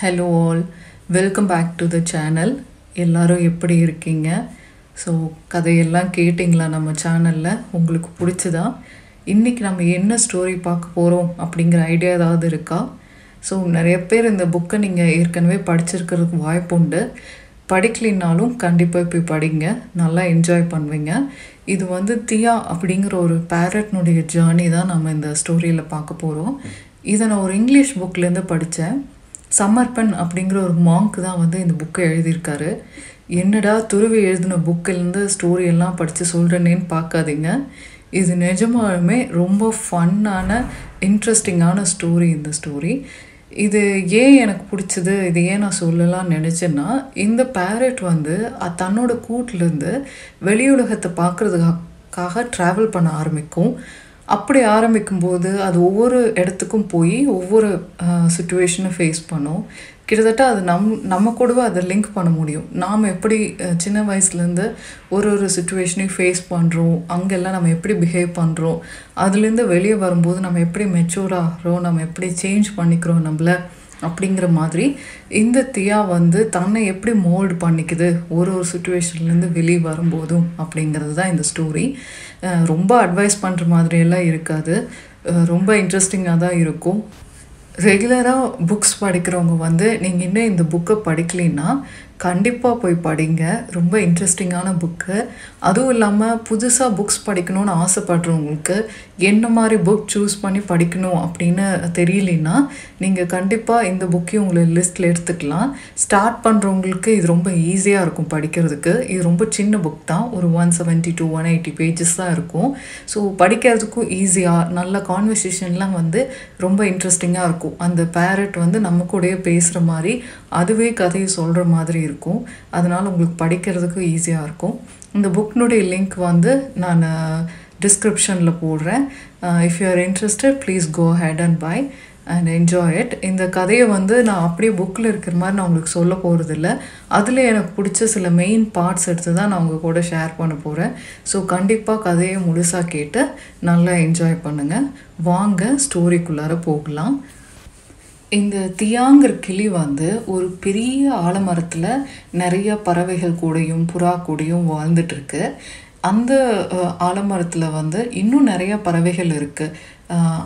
Hello all welcome back to the channel எல்லாரும் எப்படி இருக்கீங்க? ஸோ கதையெல்லாம் கேட்டிங்களா நம்ம சேனலில் உங்களுக்கு பிடிச்சதா? இன்றைக்கி நம்ம என்ன ஸ்டோரி பார்க்க போகிறோம் அப்படிங்கிற ஐடியா ஏதாவது இருக்கா? ஸோ நிறைய பேர் இந்த புக்கை நீங்கள் ஏற்கனவே படிச்சிருக்கிறதுக்கு வாய்ப்பு உண்டு. படிக்கலினாலும் கண்டிப்பாக போய் படிங்க. நல்லா என்ஜாய் பண்ணுவீங்க. இது வந்து தியா அப்படிங்கிற ஒரு பேரட்னுடைய ஜேர்னி தான் நம்ம இந்த ஸ்டோரியில் பார்க்க போகிறோம் இதை நான் ஒரு இங்கிலீஷ் புக்லேருந்து படித்தேன் சம்மர்பன் அப்படிங்கிற ஒரு மாங்க் தான் வந்து இந்த புக்கை எழுதியிருக்காரு. என்னடா துருவி எழுதின புக்கிலேருந்து ஸ்டோரி எல்லாம் படித்து சொல்கிறேனேன்னு பார்க்காதீங்க. இது நிஜமாலுமே ரொம்ப ஃபன்னான இன்ட்ரெஸ்டிங்கான ஸ்டோரி இந்த ஸ்டோரி இது ஏன் எனக்கு பிடிச்சது? இது ஏன் நான் சொல்லலாம்னு நினச்சேன்னா இந்த பேரட் வந்து தன்னோட கூட்டிலேருந்து வெளியுலகத்தை பார்க்குறதுக்காக ட்ராவல் பண்ண ஆரம்பிக்கும். அப்படி ஆரம்பிக்கும்போது அது ஒவ்வொரு இடத்துக்கும் போய் ஒவ்வொரு சுச்சுவேஷனை ஃபேஸ் பண்ணும். கிட்டத்தட்ட அது நம் நம்ம கூடவே அதை லிங்க் பண்ண முடியும். நாம் எப்படி சின்ன வயசுலேருந்து ஒரு ஒரு சுச்சுவேஷனையும் ஃபேஸ் பண்ணுறோம் அங்கெல்லாம் நம்ம எப்படி பிஹேவ் பண்ணுறோம் அதுலேருந்து வெளியே வரும்போது நம்ம எப்படி மெச்சூர் ஆகிறோம் நம்ம எப்படி சேஞ்ச் பண்ணிக்கிறோம் நம்மளை அப்படிங்கிற மாதிரி இந்த தியா வந்து தன்னை எப்படி மோல்டு பண்ணிக்குது? ஒரு ஒரு சுச்சுவேஷன்லேருந்து வெளியே வரும்போதும் அப்படிங்கிறது தான் இந்த ஸ்டோரி ரொம்ப அட்வைஸ் பண்ணுற மாதிரியெல்லாம் இருக்காது. ரொம்ப இன்ட்ரெஸ்டிங்காக தான் இருக்கும். ரெகுலராக புக்ஸ் படிக்கிறவங்க வந்து நீங்கள் இன்னும் இந்த புக்கை படிக்கலைன்னா கண்டிப்பாக போய் படிங்க. ரொம்ப இன்ட்ரெஸ்டிங்கான புக்கு அதுவும் இல்லாமல் புதுசாக புக்ஸ் படிக்கணும்னு ஆசைப்படுறவங்களுக்கு என்ன மாதிரி புக் சூஸ் பண்ணி படிக்கணும் அப்படின்னு தெரியலனா நீங்கள் கண்டிப்பாக இந்த புக்கையும் உங்களை லிஸ்ட்டில் எடுத்துக்கலாம். ஸ்டார்ட் பண்ணுறவங்களுக்கு இது ரொம்ப ஈஸியாக இருக்கும் படிக்கிறதுக்கு. இது ரொம்ப சின்ன புக் தான். ஒரு one seventy to one eighty pages தான் இருக்கும். ஸோ படிக்கிறதுக்கும் ஈஸியாக நல்ல கான்வர்சேஷன்லாம் வந்து ரொம்ப இன்ட்ரெஸ்டிங்காக இருக்கும். அந்த பேரட் வந்து நம்ம கூடயே பேசுகிற மாதிரி அதுவே கதையை சொல்கிற மாதிரி இருக்கும். அதனால் உங்களுக்கு படிக்கிறதுக்கு ஈஸியாக இருக்கும். இந்த புக்னுடைய லிங்க் வந்து நான் டிஸ்கிரிப்ஷனில் போடுறேன். If you are interested please go ahead and buy and enjoy it இந்த கதையை வந்து நான் அப்படியே புக்கில் இருக்கிற மாதிரி நான் உங்களுக்கு சொல்ல போகிறதில்ல அதில் எனக்கு பிடிச்ச சில மெயின் பார்ட்ஸ் எடுத்து தான் நான் உங்கள் கூட ஷேர் பண்ண போகிறேன் ஸோ கண்டிப்பாக கதையை முழுசாக கேட்டு நல்லா என்ஜாய் பண்ணுங்கள் வாங்க ஸ்டோரிக்குள்ளார போகலாம். இந்த தியாங்கிற கிளி வந்து ஒரு பெரிய ஆலமரத்தில் நிறைய பறவைகள் கூடயும் புறா கூடயும் வாழ்ந்துட்டுருக்கு. அந்த ஆலமரத்தில் வந்து இன்னும் நிறைய பறவைகள் இருக்குது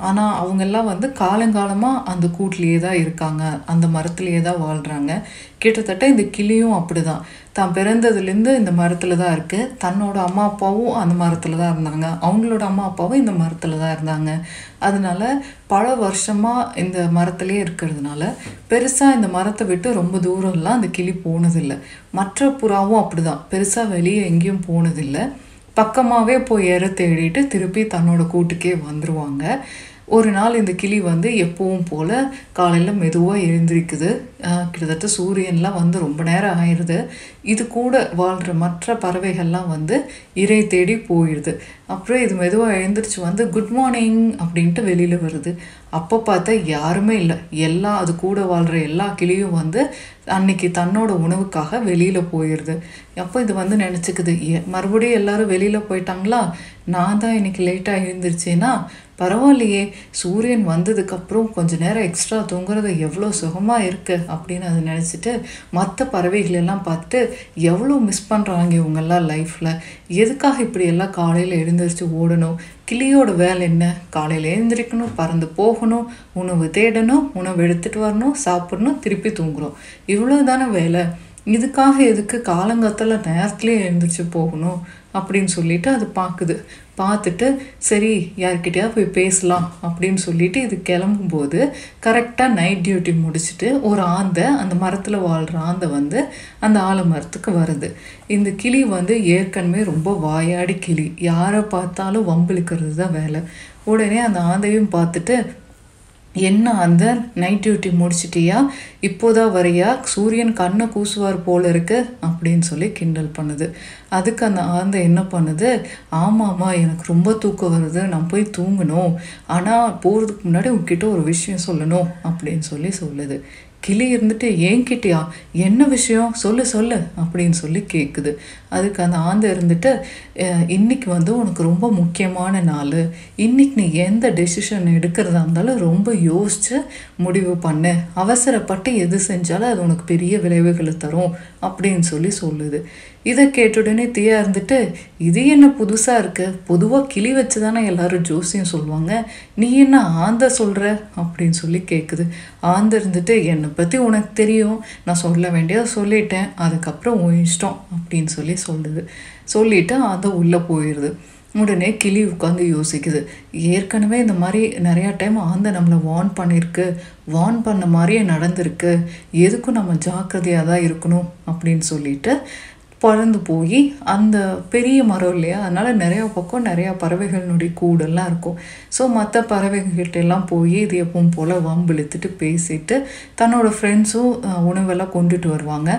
ஆனால் அவங்கெல்லாம் வந்து காலங்காலமாக அந்த கூட்டிலேயே தான் இருக்காங்க. அந்த மரத்துலேயே தான் வாழ்கிறாங்க கிட்டத்தட்ட இந்த கிளியும் அப்படிதான். தான் தான் பிறந்ததுலேருந்து இந்த மரத்தில் தான் இருக்குது தன்னோட அம்மா அப்பாவும் அந்த மரத்தில் தான் இருந்தாங்க. அவங்களோட அம்மா அப்பாவும் இந்த மரத்தில் தான் இருந்தாங்க. அதனால பல வருஷமாக இந்த மரத்துலேயே இருக்கிறதுனால பெருசாக இந்த மரத்தை விட்டு ரொம்ப தூரம்லாம் அந்த கிளி போனதில்லை. மற்ற புறாவும் அப்படிதான். பெருசாக வெளியே எங்கேயும் போனதில்லை. பக்கமாகவே போய் ஏற தேடிட்டு திருப்பி தன்னோட கூட்டுக்கே வந்துருவாங்க. ஒரு நாள் இந்த கிளி வந்து எப்பவும் போல் காலையில் மெதுவாக எழுந்திருக்குது. கிட்டத்தட்ட சூரியன்லாம் வந்து ரொம்ப நேரம் ஆயிடுது இது கூட வாழ்கிற மற்ற பறவைகள்லாம் வந்து இறை தேடி போயிடுது அப்புறம் இது மெதுவாக எழுந்திரிச்சு வந்து குட் மார்னிங் அப்படின்ட்டு வெளியில் வருது. அப்போ பார்த்தா யாருமே இல்லை. எல்லா அது கூட வாழ்கிற எல்லா கிளியும் வந்து அன்னைக்கு தன்னோட உணவுக்காக வெளியில் போயிடுது அப்போ இது வந்து நினச்சிக்குது மறுபடியும் எல்லாரும் வெளியில் போயிட்டாங்களா? நான் தான் இன்னைக்கு லேட்டாக எழுந்திரிச்சேன்னா பரவாயில்லையே சூரியன் வந்ததுக்கப்புறம் கொஞ்ச நேரம் எக்ஸ்ட்ரா தூங்குறது எவ்வளோ சுகமாக இருக்கு அப்படின்னு அதை நினச்சிட்டு மற்ற பறவைகள் எல்லாம் பார்த்துட்டு எவ்வளோ மிஸ் பண்ணுறாங்க இவங்கெல்லாம் லைஃப்பில் எதுக்காக இப்படி எல்லாம் காலையில் எழுந்திரிச்சு ஓடணும்? கிளியோட வேலை என்ன? காலையில் எழுந்திரிக்கணும் பறந்து போகணும் உணவு தேடணும் உணவு எடுத்துகிட்டு வரணும் சாப்பிடணும் திருப்பி தூங்குறோம். இவ்வளோ தானே வேலை. இதுக்காக எதுக்கு காலங்காத்தால நேரத்துலேயே எழுந்திரிச்சு போகணும் அப்படின்னு சொல்லிட்டு அது பார்க்குது. பார்த்துட்டு சரி யார்கிட்டயா போய் பேசலாம்? அப்படின்னு சொல்லிட்டு இது கிளம்பும்போது கரெக்டாக நைட் டியூட்டி முடிச்சுட்டு ஒரு ஆந்தை அந்த மரத்தில் வாழ்கிற ஆந்தை வந்து அந்த ஆலமரத்துக்கு வருது. இந்த கிளி வந்து ஏற்கனவே ரொம்ப வாயாடி கிளி. யாரை பார்த்தாலும் வம்பிழுக்கிறது தான் வேலை. உடனே அந்த ஆந்தையும் பார்த்துட்டு என்ன அந்த நைட் டியூட்டி முடிச்சிட்டியா? இப்போதான் வரையா? சூரியன் கண்ணை கூசுவார் போல இருக்கு அப்படின்னு சொல்லி கிண்டல் பண்ணுது. அதுக்கு அந்த ஆந்தை என்ன பண்ணுது? ஆமாம்மா எனக்கு ரொம்ப தூக்கம் வருது. நான் போய் தூங்கணும். ஆனால் போகிறதுக்கு முன்னாடி உங்ககிட்ட ஒரு விஷயம் சொல்லணும் அப்படின்னு சொல்லி சொல்லுது. கிளி இருந்துட்டு ஏன்கிட்டயா என்ன விஷயம்? சொல்லு சொல்லு அப்படின்னு சொல்லி கேட்குது அதுக்கு அந்த ஆந்தை இருந்துட்டு இன்னைக்கு வந்து உனக்கு ரொம்ப முக்கியமான நாள். இன்னைக்கு நீ எந்த டெசிஷன் எடுக்கிறதா இருந்தாலும் ரொம்ப யோசிச்சு முடிவு பண்ணு. அவசரப்பட்டு எது செஞ்சாலும் அது உனக்கு பெரிய விளைவுகளை தரும் அப்படின்னு சொல்லி சொல்லுது. இதை கேட்ட உடனே தீயா இருந்துட்டு இது என்ன புதுசாக இருக்கு? பொதுவாக கிளி வச்சு தானே எல்லாரும் ஜோசியம் சொல்லுவாங்க. நீ என்ன ஆந்த சொல்கிற அப்படின்னு சொல்லி கேட்குது ஆந்த இருந்துட்டு என்னை பற்றி உனக்கு தெரியும். நான் சொல்ல வேண்டியதை சொல்லிட்டேன். அதுக்கப்புறம் உன் இஷ்டம் அப்படின்னு சொல்லி சொல்லுது. சொல்லிட்டு அதை உள்ளே போயிடுது உடனே கிளி உட்காந்து யோசிக்குது. ஏற்கனவே இந்த மாதிரி நிறையா டைம் ஆந்த நம்மளை வார்ன் பண்ணியிருக்கு வார்ன் பண்ண மாதிரியே நடந்திருக்கு. எதுக்கும் நம்ம ஜாக்கிரதையாக தான் இருக்கணும் அப்படின்னு சொல்லிட்டு பறந்து போய் அந்த பெரிய மரம் இல்லையா? அதனால் நிறையா பக்கம் நிறையா பறவைகளினுடைய கூடெல்லாம் இருக்கும். ஸோ மற்ற பறவைகள்கிட்ட எல்லாம் போய் இது எப்பவும் போல் வம்பிழுத்துட்டு பேசிட்டு தன்னோட ஃப்ரெண்ட்ஸும் உணவெல்லாம் கொண்டுட்டு வருவாங்க.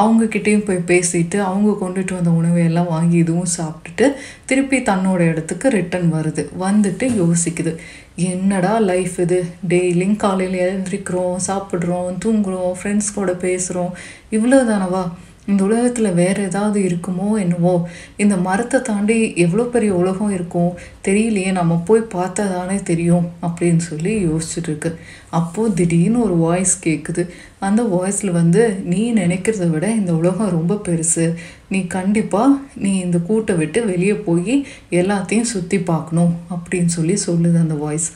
அவங்கக்கிட்டேயும் போய் பேசிட்டு அவங்க கொண்டுட்டு வந்த உணவையெல்லாம் வாங்கி இதுவும் சாப்பிட்டுட்டு திருப்பி தன்னோட இடத்துக்கு ரிட்டர்ன் வருது. வந்துட்டு யோசிக்குது. என்னடா லைஃப் இது? டெய்லியும் காலையில் எழுந்திரிக்கிறோம் சாப்பிட்றோம் தூங்குறோம் ஃப்ரெண்ட்ஸ் கூட பேசுகிறோம் இவ்வளோ தானவா இந்த உலகத்தில் வேறு ஏதாவது இருக்குமோ என்னவோ இந்த மரத்தை தாண்டி எவ்வளோ பெரிய உலகம் இருக்கும் தெரியலையே நம்ம போய் பார்த்தா தானே தெரியும் அப்படின்னு சொல்லி யோசிச்சுட்டு இருக்கு. அப்போது திடீர்னு ஒரு வாய்ஸ் கேட்குது அந்த வாய்ஸில் வந்து நீ நினைக்கிறத விட இந்த உலகம் ரொம்ப பெருசு. நீ கண்டிப்பாக நீ இந்த கூட்டை விட்டு வெளியே போய் எல்லாத்தையும் சுற்றி பார்க்கணும் அப்படின்னு சொல்லி சொல்லுது அந்த வாய்ஸ்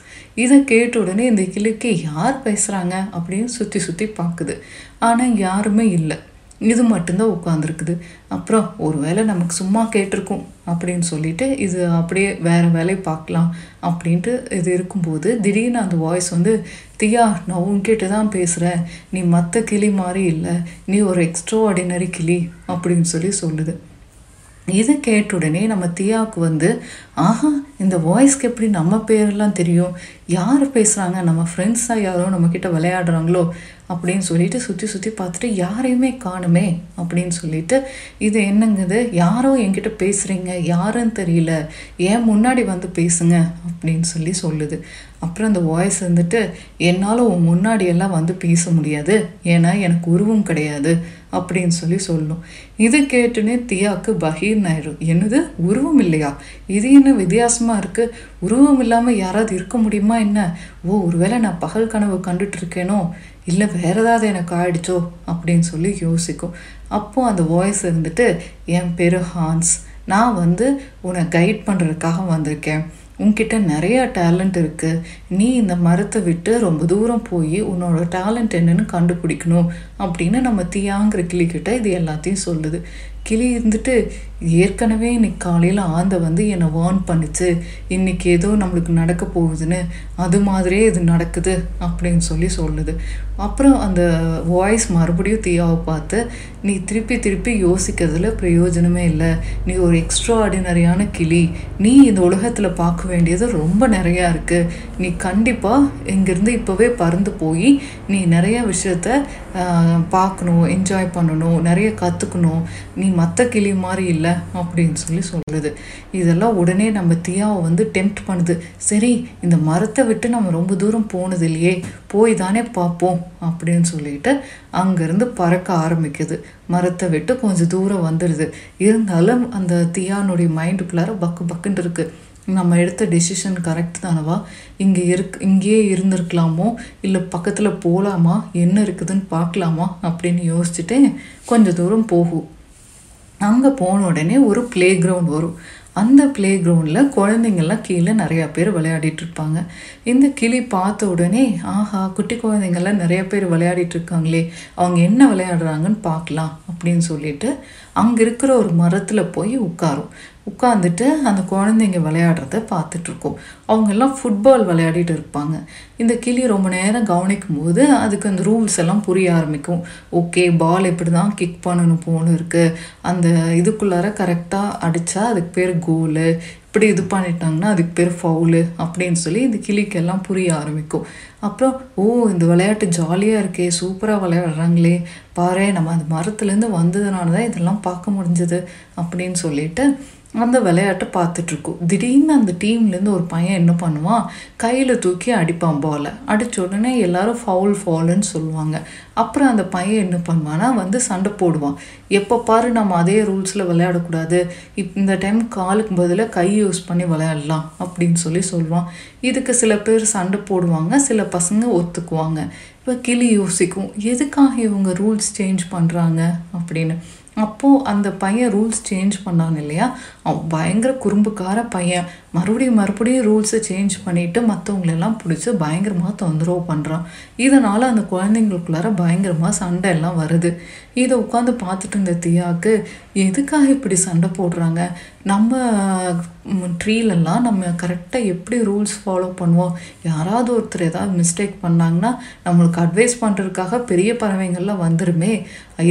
இதை கேட்ட உடனே இந்த கிளிக்கு யார் பேசுகிறாங்க அப்படின்னு சுற்றி சுற்றி பார்க்குது. ஆனால் யாருமே இல்லை. இது மட்டும்தான் உட்காந்துருக்குது அப்புறம் ஒரு வேலை நமக்கு சும்மா கேட்டிருக்கோம் அப்படின்னு சொல்லிட்டு இது அப்படியே வேறு வேலையை பார்க்கலாம் அப்படின்ட்டு இது இருக்கும்போது திடீர்னு அந்த வாய்ஸ் வந்து தியா நான் உன்கிட்ட தான் பேசுகிறேன் நீ மற்ற கிளி மாதிரி இல்லை. நீ ஒரு எக்ஸ்ட்ரா ஆர்டினரி கிளி அப்படின்னு சொல்லி சொல்லுது. இதை கேட்ட உடனே நம்ம தியாவுக்கு வந்து ஆஹா இந்த வாய்ஸ்க்கு எப்படி நம்ம பேரெல்லாம் தெரியும்? யார் பேசுகிறாங்க நம்ம ஃப்ரெண்ட்ஸாக யாரோ நம்மக்கிட்ட விளையாடுறாங்களோ? அப்படின்னு சொல்லிட்டு சுற்றி சுற்றி பார்த்துட்டு யாரையுமே காணுமே அப்படின்னு சொல்லிட்டு இது என்னங்குது? யாரோ என்கிட்ட பேசுகிறீங்க யாருன்னு தெரியல. ஏன் முன்னாடி வந்து பேசுங்க? அப்படின்னு சொல்லி சொல்லுது. அப்புறம் அந்த வாய்ஸ் வந்துட்டு என்னால் உன் முன்னாடியெல்லாம் வந்து பேச முடியாது. ஏன்னா எனக்கு உருவம் கிடையாது. அப்படின்னு சொல்லி சொல்லும். இது கேட்டுனே தியாக்கு பகீர்னு ஆயிடும் என்னது? உருவம் இல்லையா? இது என்ன வித்தியாசமாக இருக்குது உருவம் இல்லாமல் யாராவது இருக்க முடியுமா என்ன? ஓ ஒருவேளை நான் பகல் கனவு கண்டுட்டு இருக்கேனோ? இல்லை வேற ஏதாவது எனக்கு ஆயிடுச்சோ? அப்படின்னு சொல்லி யோசிக்கும். அப்போது அந்த வாய்ஸ் இருந்துட்டு என் பேர் ஹான்ஸ் நான் வந்து உன்னை கைட் பண்ணுறதுக்காக வந்திருக்கேன். உன்கிட்ட நிறைய டேலண்ட் இருக்குது நீ இந்த மரத்தை விட்டு ரொம்ப தூரம் போய் உன்னோட டேலண்ட் என்னன்னு கண்டுபிடிக்கணும் அப்படின்னு நம்ம தீயாங்கிற கிளிக்கிட்ட இது எல்லாத்தையும் சொல்லுது. கிளி இருந்துட்டு ஏற்கனவே இன்னைக்கு காலையில் ஆந்தை வந்து என்னை வார்ன் பண்ணிச்சு. இன்னைக்கு ஏதோ நம்மளுக்கு நடக்க போகுதுன்னு. அது மாதிரியே இது நடக்குது அப்படின்னு சொல்லி சொல்லுது. அப்புறம் அந்த வாய்ஸ் மறுபடியும் தீயாவை பார்த்து நீ திருப்பி திருப்பி யோசிக்கிறதுல பிரயோஜனமே இல்லை. நீ ஒரு எக்ஸ்ட்ரா ஆர்டினரியான கிளி. நீ இந்த உலகத்தில் பார்க்க வேண்டியது ரொம்ப நிறையா இருக்குது நீ கண்டிப்பாக இங்கேருந்து இப்போவே பறந்து போய் நீ நிறைய விஷயத்த பார்க்கணும் என்ஜாய் பண்ணணும் நிறைய கற்றுக்கணும் நீ மற்ற கிளி மாதிரி இல்லை அப்படின்னு சொல்லி சொல்லுது இதெல்லாம் உடனே நம்ம தீயாவை வந்து டெம்ப்ட் பண்ணுது. சரி இந்த மரத்தை விட்டு நம்ம ரொம்ப தூரம் போனது இல்லையே. போய் தானே பார்ப்போம். அப்படின்னு சொல்லிட்டு அங்கேருந்து பறக்க ஆரம்பிக்குது. மரத்தை விட்டு கொஞ்சம் தூரம் வந்துடுது இருந்தாலும் அந்த தியானுடைய மைண்டுக்குள்ளார பக்கு பக்குன்னு இருக்கு. நம்ம எடுத்த டெசிஷன் கரெக்ட் தானவா? இங்கே இருக் இங்கேயே இருந்திருக்கலாமோ? இல்லை பக்கத்தில் போகலாமா என்ன இருக்குதுன்னு பார்க்கலாமா? அப்படின்னு யோசிச்சுட்டு கொஞ்சம் தூரம் போகும். அங்கே போன உடனே ஒரு ப்ளே கிரவுண்ட் வரும். அந்த ப்ளே கிரவுண்டில் குழந்தைங்கள்லாம் கீழே நிறையா பேர் விளையாடிட்டு இருப்பாங்க இந்த கிளி பார்த்த உடனே ஆஹா குட்டி குழந்தைங்கள்லாம் நிறைய பேர் விளையாடிட்டு இருக்காங்களே அவங்க என்ன விளையாடுறாங்கன்னு பார்க்கலாம் அப்படின்னு சொல்லிட்டு அங்கே இருக்கிற ஒரு மரத்தில் போய் உட்காரும். உட்காந்துட்டு அந்த குழந்தைங்க விளையாடுறத பார்த்துட்ருக்கோம். அவங்கெல்லாம் ஃபுட்பால் விளையாடிட்டு இருப்பாங்க. இந்த கிளி ரொம்ப நேரம் கவனிக்கும் போது அதுக்கு அந்த ரூல்ஸ் எல்லாம் புரிய ஆரம்பிக்கும். ஓகே பால் இப்படி தான் கிக் பண்ணணும் போகணும் இருக்குது அந்த இதுக்குள்ளார கரெக்டாக அடித்தா அதுக்கு பேர் கோலு இப்படி இது பண்ணிட்டாங்கன்னா அதுக்கு பேர் ஃபவுலு அப்படின்னு சொல்லி இந்த கிளிக்கெல்லாம் புரிய ஆரம்பிக்கும். அப்புறம் ஓ இந்த விளையாட்டு ஜாலியாக இருக்கே சூப்பராக விளையாடுறாங்களே. பாரு நம்ம அந்த மரத்துலேருந்து வந்ததுனால தான் இதெல்லாம் பார்க்க முடிஞ்சது அப்படின்னு சொல்லிட்டு அந்த விளையாட்டை பார்த்துட்ருக்கோம். திடீர்னு அந்த டீம்லேருந்து ஒரு பையன் என்ன பண்ணுவான்? கையில் தூக்கி அடிப்பான் பாலை அடித்த உடனே எல்லாரும் ஃபவுல் ஃபால்னு சொல்லுவாங்க. அப்புறம் அந்த பையன் என்ன பண்ணுவான்னா வந்து சண்டை போடுவான். எப்போ பாரு நம்ம அதே ரூல்ஸில் விளையாடக்கூடாது. இப் இந்த டைம் காலுக்கு பதிலாக கை யூஸ் பண்ணி விளையாடலாம் அப்படின்னு சொல்லி சொல்லுவான் இதுக்கு சில பேர் சண்டை போடுவாங்க சில பசங்க ஒத்துக்குவாங்க. இப்போ கிளி யோசிக்கும் எதுக்காக இவங்க ரூல்ஸ் சேஞ்ச் பண்ணுறாங்க அப்படின்னு. அப்போது அந்த பையன் ரூல்ஸ் சேஞ்ச் பண்ணான் இல்லையா? அவன் பயங்கர குறும்புக்கார பையன். மறுபடியும் மறுபடியும் ரூல்ஸை சேஞ்ச் பண்ணிவிட்டு மற்றவங்களெல்லாம் பிடிச்சி பயங்கரமாக தொந்தரவு பண்ணுறான் இதனால் அந்த குழந்தைங்களுக்குள்ளார பயங்கரமாக சண்டை எல்லாம் வருது. இதை உட்காந்து பார்த்துட்டு இருந்த தியாவுக்கு எதுக்காக இப்படி சண்டை போடுறாங்க? நம்ம ட்ரீலெல்லாம் நம்ம கரெக்டாக எப்படி ரூல்ஸ் ஃபாலோ பண்ணுவோம்? யாராவது ஒருத்தர் ஏதாவது மிஸ்டேக் பண்ணாங்கன்னா நம்மளுக்கு அட்வைஸ் பண்ணுறதுக்காக பெரிய பறவைங்கள்லாம் வந்துருமே.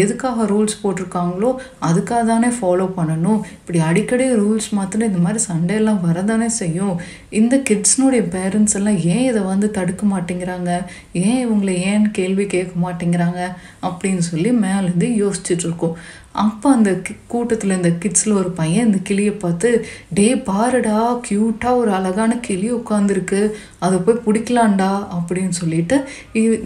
எதுக்காக ரூல்ஸ் போட்டிருக்காங்களோ அதுக்காக தானே ஃபாலோ பண்ணணும். இப்படி அடிக்கடி ரூல்ஸ் மாற்றின இந்த மாதிரி சண்டையெல்லாம் வரதானே செய்யும். இந்த கிட்ஸ்னுடைய பேரண்ட்ஸ் எல்லாம் ஏன் இதை வந்து தடுக்க மாட்டேங்கிறாங்க? ஏன் இவங்களை ஏன் கேள்வி கேட்க மாட்டேங்கிறாங்க? அப்படின்னு சொல்லி மேலேருந்து யோசிச்சுட்டு இருக்கோம். அப்போ அந்த கூட்டத்தில் இந்த கிட்ஸில் ஒரு பையன் இந்த கிளியை பார்த்து டே பாருடா க்யூட்டாக ஒரு அழகான கிளி உட்காந்துருக்கு அதை போய் பிடிக்கலாண்டா அப்படின்னு சொல்லிட்டு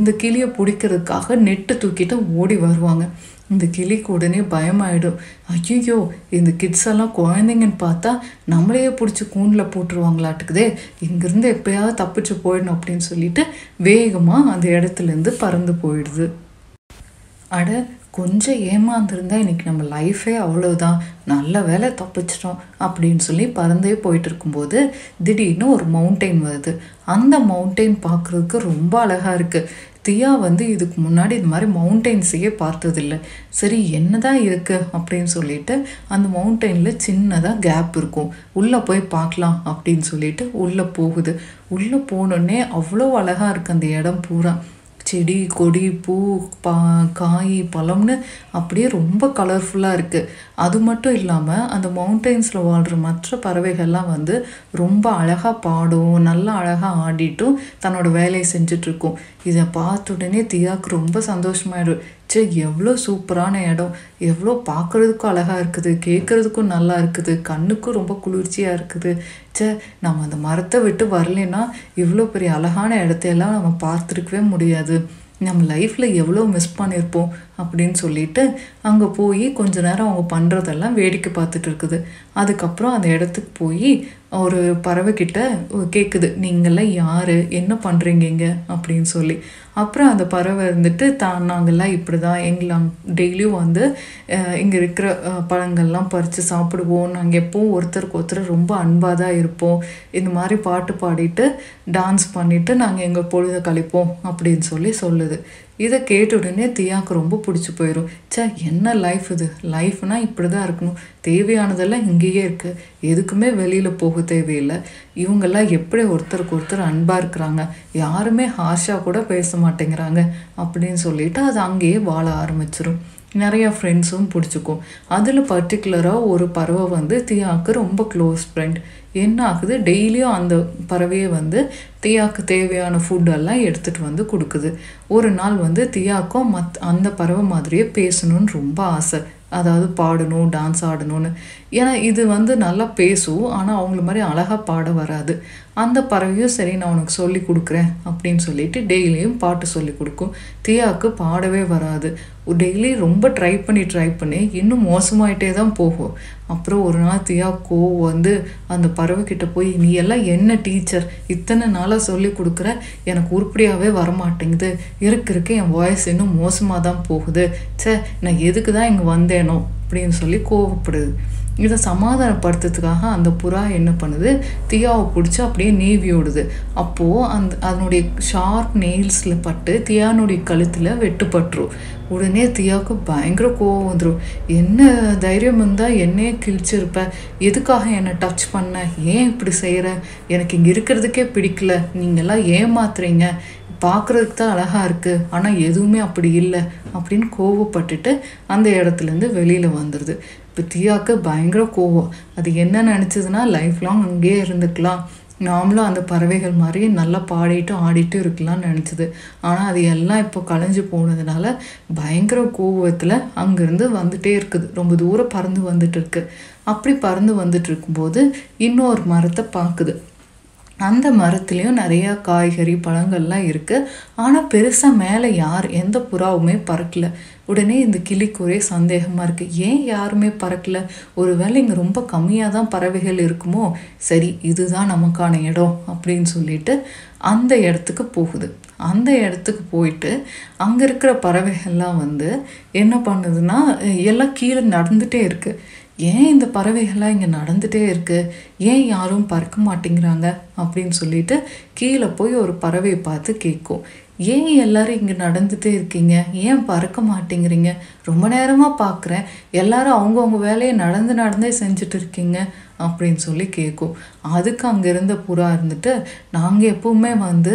இந்த கிளியை பிடிக்கிறதுக்காக நெட்டு தூக்கிட்டு ஓடி வருவாங்க. இந்த கிளிக்கு உடனே பயமாயிடும். ஐயோ இந்த கிட்ஸ் எல்லாம் குழந்தைங்கன்னு பார்த்தா நம்மளையே பிடிச்சி கூண்டில் போட்டுருவாங்களாட்டுக்குதே. இங்கேருந்து எப்பயாவது தப்பிச்சு போயிடணும் அப்படின்னு சொல்லிட்டு வேகமாக அந்த இடத்துலேருந்து பறந்து போயிடுது. அட கொஞ்சம் ஏமாந்துருந்தா இன்றைக்கி நம்ம லைஃபே அவ்வளோதான் நல்ல வேலை தப்பிச்சிட்டோம் அப்படின்னு சொல்லி பறந்தே போயிட்டு இருக்கும்போது திடீர்னு ஒரு மவுண்டெயின் வருது. அந்த மவுண்டெயின் பார்க்குறதுக்கு ரொம்ப அழகாக இருக்குது தியா வந்து இதுக்கு முன்னாடி இது மாதிரி மவுண்டெயின்ஸையே பார்த்ததில்ல. சரி என்னதான் இருக்குது அப்படின்னு சொல்லிட்டு அந்த மவுண்டெயினில் சின்னதாக கேப் இருக்கும். உள்ளே போய் பார்க்கலாம் அப்படின்னு சொல்லிட்டு உள்ளே போகுது. உள்ளே போனோடனே அவ்வளோ அழகாக இருக்குது அந்த இடம் பூரா. செடி கொடி பூ பா காய் பழம்னு அப்படியே ரொம்ப கலர்ஃபுல்லாக இருக்குது அது மட்டும் இல்லாமல் அந்த மவுண்டெயின்ஸில் வாழ்கிற மற்ற பறவைகள்லாம் வந்து ரொம்ப அழகாக பாடும் நல்லா அழகாக ஆடிட்டும் தன்னோட வேலையை செஞ்சிட்ருக்கும் இதை பார்த்த உடனே தியாவுக்கு ரொம்ப சந்தோஷமாயிடும். சே எவ்வளோ சூப்பரான இடம். எவ்வளோ பார்க்குறதுக்கும் அழகாக இருக்குது. கேட்குறதுக்கும் நல்லா இருக்குது. கண்ணுக்கும் ரொம்ப குளிர்ச்சியாக இருக்குது. சே நம்ம அந்த மரத்தை விட்டு வரலைன்னா இவ்வளோ பெரிய அழகான இடத்தையெல்லாம் நம்ம பார்த்துருக்கவே முடியாது. நம்ம லைஃப்பில் எவ்வளோ மிஸ் பண்ணியிருப்போம் அப்படின்னு சொல்லிட்டு அங்கே போய் கொஞ்ச நேரம் அவங்க பண்ணுறதெல்லாம் வேடிக்கை பார்த்துட்டு இருக்குது. அதுக்கப்புறம் அந்த இடத்துக்கு போய் ஒரு பறவைக்கிட்ட கேட்குது நீங்கள்லாம் யார்? என்ன பண்ணுறீங்க அப்படின்னு சொல்லி. அப்புறம் அந்த பறவை இருந்துட்டு தான் நாங்கள்லாம் இப்படி தான் எங்களை டெய்லியும் வந்து இங்கே இருக்கிற பழங்கள்லாம் பறித்து சாப்பிடுவோம். நாங்கள் எப்போவும் ஒருத்தருக்கு ஒருத்தர் ரொம்ப அன்பாக தான் இருப்போம். இந்த மாதிரி பாட்டு பாடிட்டு டான்ஸ் பண்ணிவிட்டு நாங்கள் எங்கள் பொழுதை கழிப்போம் அப்படின்னு சொல்லி சொல்லுது. இதை கேட்ட உடனே தியாவுக்கு ரொம்ப பிடிச்சி போயிடும் சே என்ன லைஃப் இது? லைஃப்னால் இப்படி தான் இருக்கணும். தேவையானதெல்லாம் இங்கேயே இருக்குது எதுக்குமே வெளியில் போக தேவையில்லை. இவங்கெல்லாம் எப்படி ஒருத்தருக்கு ஒருத்தர் அன்பாக இருக்கிறாங்க? யாருமே ஹாஷாக கூட பேச மாட்டேங்கிறாங்க அப்படின்னு சொல்லிட்டு அது அங்கேயே வாழ ஆரம்பிச்சிடும் நிறையா ஃப்ரெண்ட்ஸும் பிடிச்சிக்கும். அதில் பர்டிகுலராக ஒரு பறவை வந்து தியாவுக்கு ரொம்ப க்ளோஸ் ஃப்ரெண்ட் என்ன ஆகுது? டெய்லியும் அந்த பறவையை வந்து தியாவுக்கு தேவையான ஃபுட்டெல்லாம் எடுத்துகிட்டு வந்து கொடுக்குது. ஒரு நாள் வந்து தியாக்கும் மத் அந்த பறவை மாதிரியே பேசணும்னு ரொம்ப ஆசை. அதாவது பாடணும் டான்ஸ் ஆடணும்னு. ஏன்னா இது வந்து நல்லா பேசும் ஆனால் அவங்கள மாதிரி அழகாக பாட வராது. அந்த பறவையும் சரி நான் உனக்கு சொல்லி கொடுக்குறேன் அப்படின்னு சொல்லிட்டு டெய்லியும் பாட்டு சொல்லி கொடுக்கும். தியாவுக்கு பாடவே வராது. டெய்லி ரொம்ப ட்ரை பண்ணி ட்ரை பண்ணி இன்னும் மோசமாயிட்டே தான் போகும். அப்புறம் ஒரு நாள் தியா கோவம் வந்து அந்த பறவைக்கிட்ட போய் நீ எல்லாம் என்ன டீச்சர் இத்தனை நாளாக சொல்லி கொடுக்குற? எனக்கு உருப்படியாகவே வரமாட்டேங்குது. இருக்க இருக்க என் வாய்ஸ் இன்னும் மோசமாக தான் போகுது. சே நான் எதுக்கு தான் இங்கே வந்தேனோ? அப்படின்னு சொல்லி கோவப்படுது. இதை சமாதானப்படுத்துறதுக்காக அந்த புறா என்ன பண்ணுது? தியாவை பிடிச்சி அப்படியே நீவி விடுது அப்போது அந்த அதனுடைய ஷார்ப் நெயில்ஸில் பட்டு தியானுடைய கழுத்தில் வெட்டுப்பட்டுரும் உடனே தியாவுக்கு பயங்கர கோவம் வந்துடும் என்ன தைரியம் இருந்தால் என்னையே கிழிச்சிருப்ப? எதுக்காக என்னை டச் பண்ண? ஏன் இப்படி செய்கிற எனக்கு இங்கே இருக்கிறதுக்கே பிடிக்கல. நீங்கள்லாம் ஏமாத்துறீங்க. பார்க்குறதுக்கு தான் அழகாக இருக்குது ஆனால் எதுவுமே அப்படி இல்லை. அப்படின்னு கோவப்பட்டுட்டு அந்த இடத்துலேருந்து வெளியில் வந்துடுது இப்போ தியாவுக்கு பயங்கர கோவம். அது என்ன நினச்சதுன்னா லைஃப் லாங் அங்கேயே இருந்துக்கலாம். நாமளும் அந்த பறவைகள் மாதிரி நல்லா பாடிட்டு ஆடிட்டு இருக்கலாம்னு நினச்சிது. ஆனால் அது எல்லாம் இப்போ கலைஞ்சு போனதுனால பயங்கர கோபத்தில் அங்கேருந்து வந்துட்டே இருக்குது. ரொம்ப தூரம் பறந்து வந்துட்டு இருக்கு. அப்படி பறந்து வந்துட்டு இருக்கும்போது இன்னொரு மரத்தை பார்க்குது. அந்த மரத்துலேயும் நிறையா காய்கறி பழங்கள்லாம் இருக்குது ஆனால் பெருசாக மேலே யார் எந்த புறாவுமே பறக்கல. உடனே இந்த கிளிக்கு ஒரே சந்தேகமாக இருக்குது ஏன் யாருமே பறக்கல? ஒருவேளை இங்கே ரொம்ப கம்மியாக தான் பறவைகள் இருக்குமோ? சரி இதுதான் நமக்கான இடம் அப்படின்னு சொல்லிட்டு அந்த இடத்துக்கு போகுது. அந்த இடத்துக்கு போயிட்டு அங்கே இருக்கிற பறவைகள்லாம் வந்து என்ன பண்ணுதுன்னா எல்லாம் கீழே நடந்துகிட்டே இருக்குது ஏன் இந்த பறவைகள்லாம் இங்கே நடந்துகிட்டே இருக்குது ஏன் யாரும் பறக்க மாட்டேங்கிறாங்க? அப்படின்னு சொல்லிட்டு கீழே போய் ஒரு பறவையை பார்த்து கேட்கும். ஏன் எல்லாரும் இங்கே நடந்துகிட்டே இருக்கீங்க? ஏன் பறக்க மாட்டேங்கிறீங்க? ரொம்ப நேரமாக பார்க்குறேன். எல்லாரும் அவங்கவுங்க வேலையை நடந்து நடந்தே செஞ்சுட்டு இருக்கீங்க. அப்படின்னு சொல்லி கேட்கும் அதுக்கு அங்கே இருந்த புறா இருந்துட்டு நாங்கள் எப்பவுமே வந்து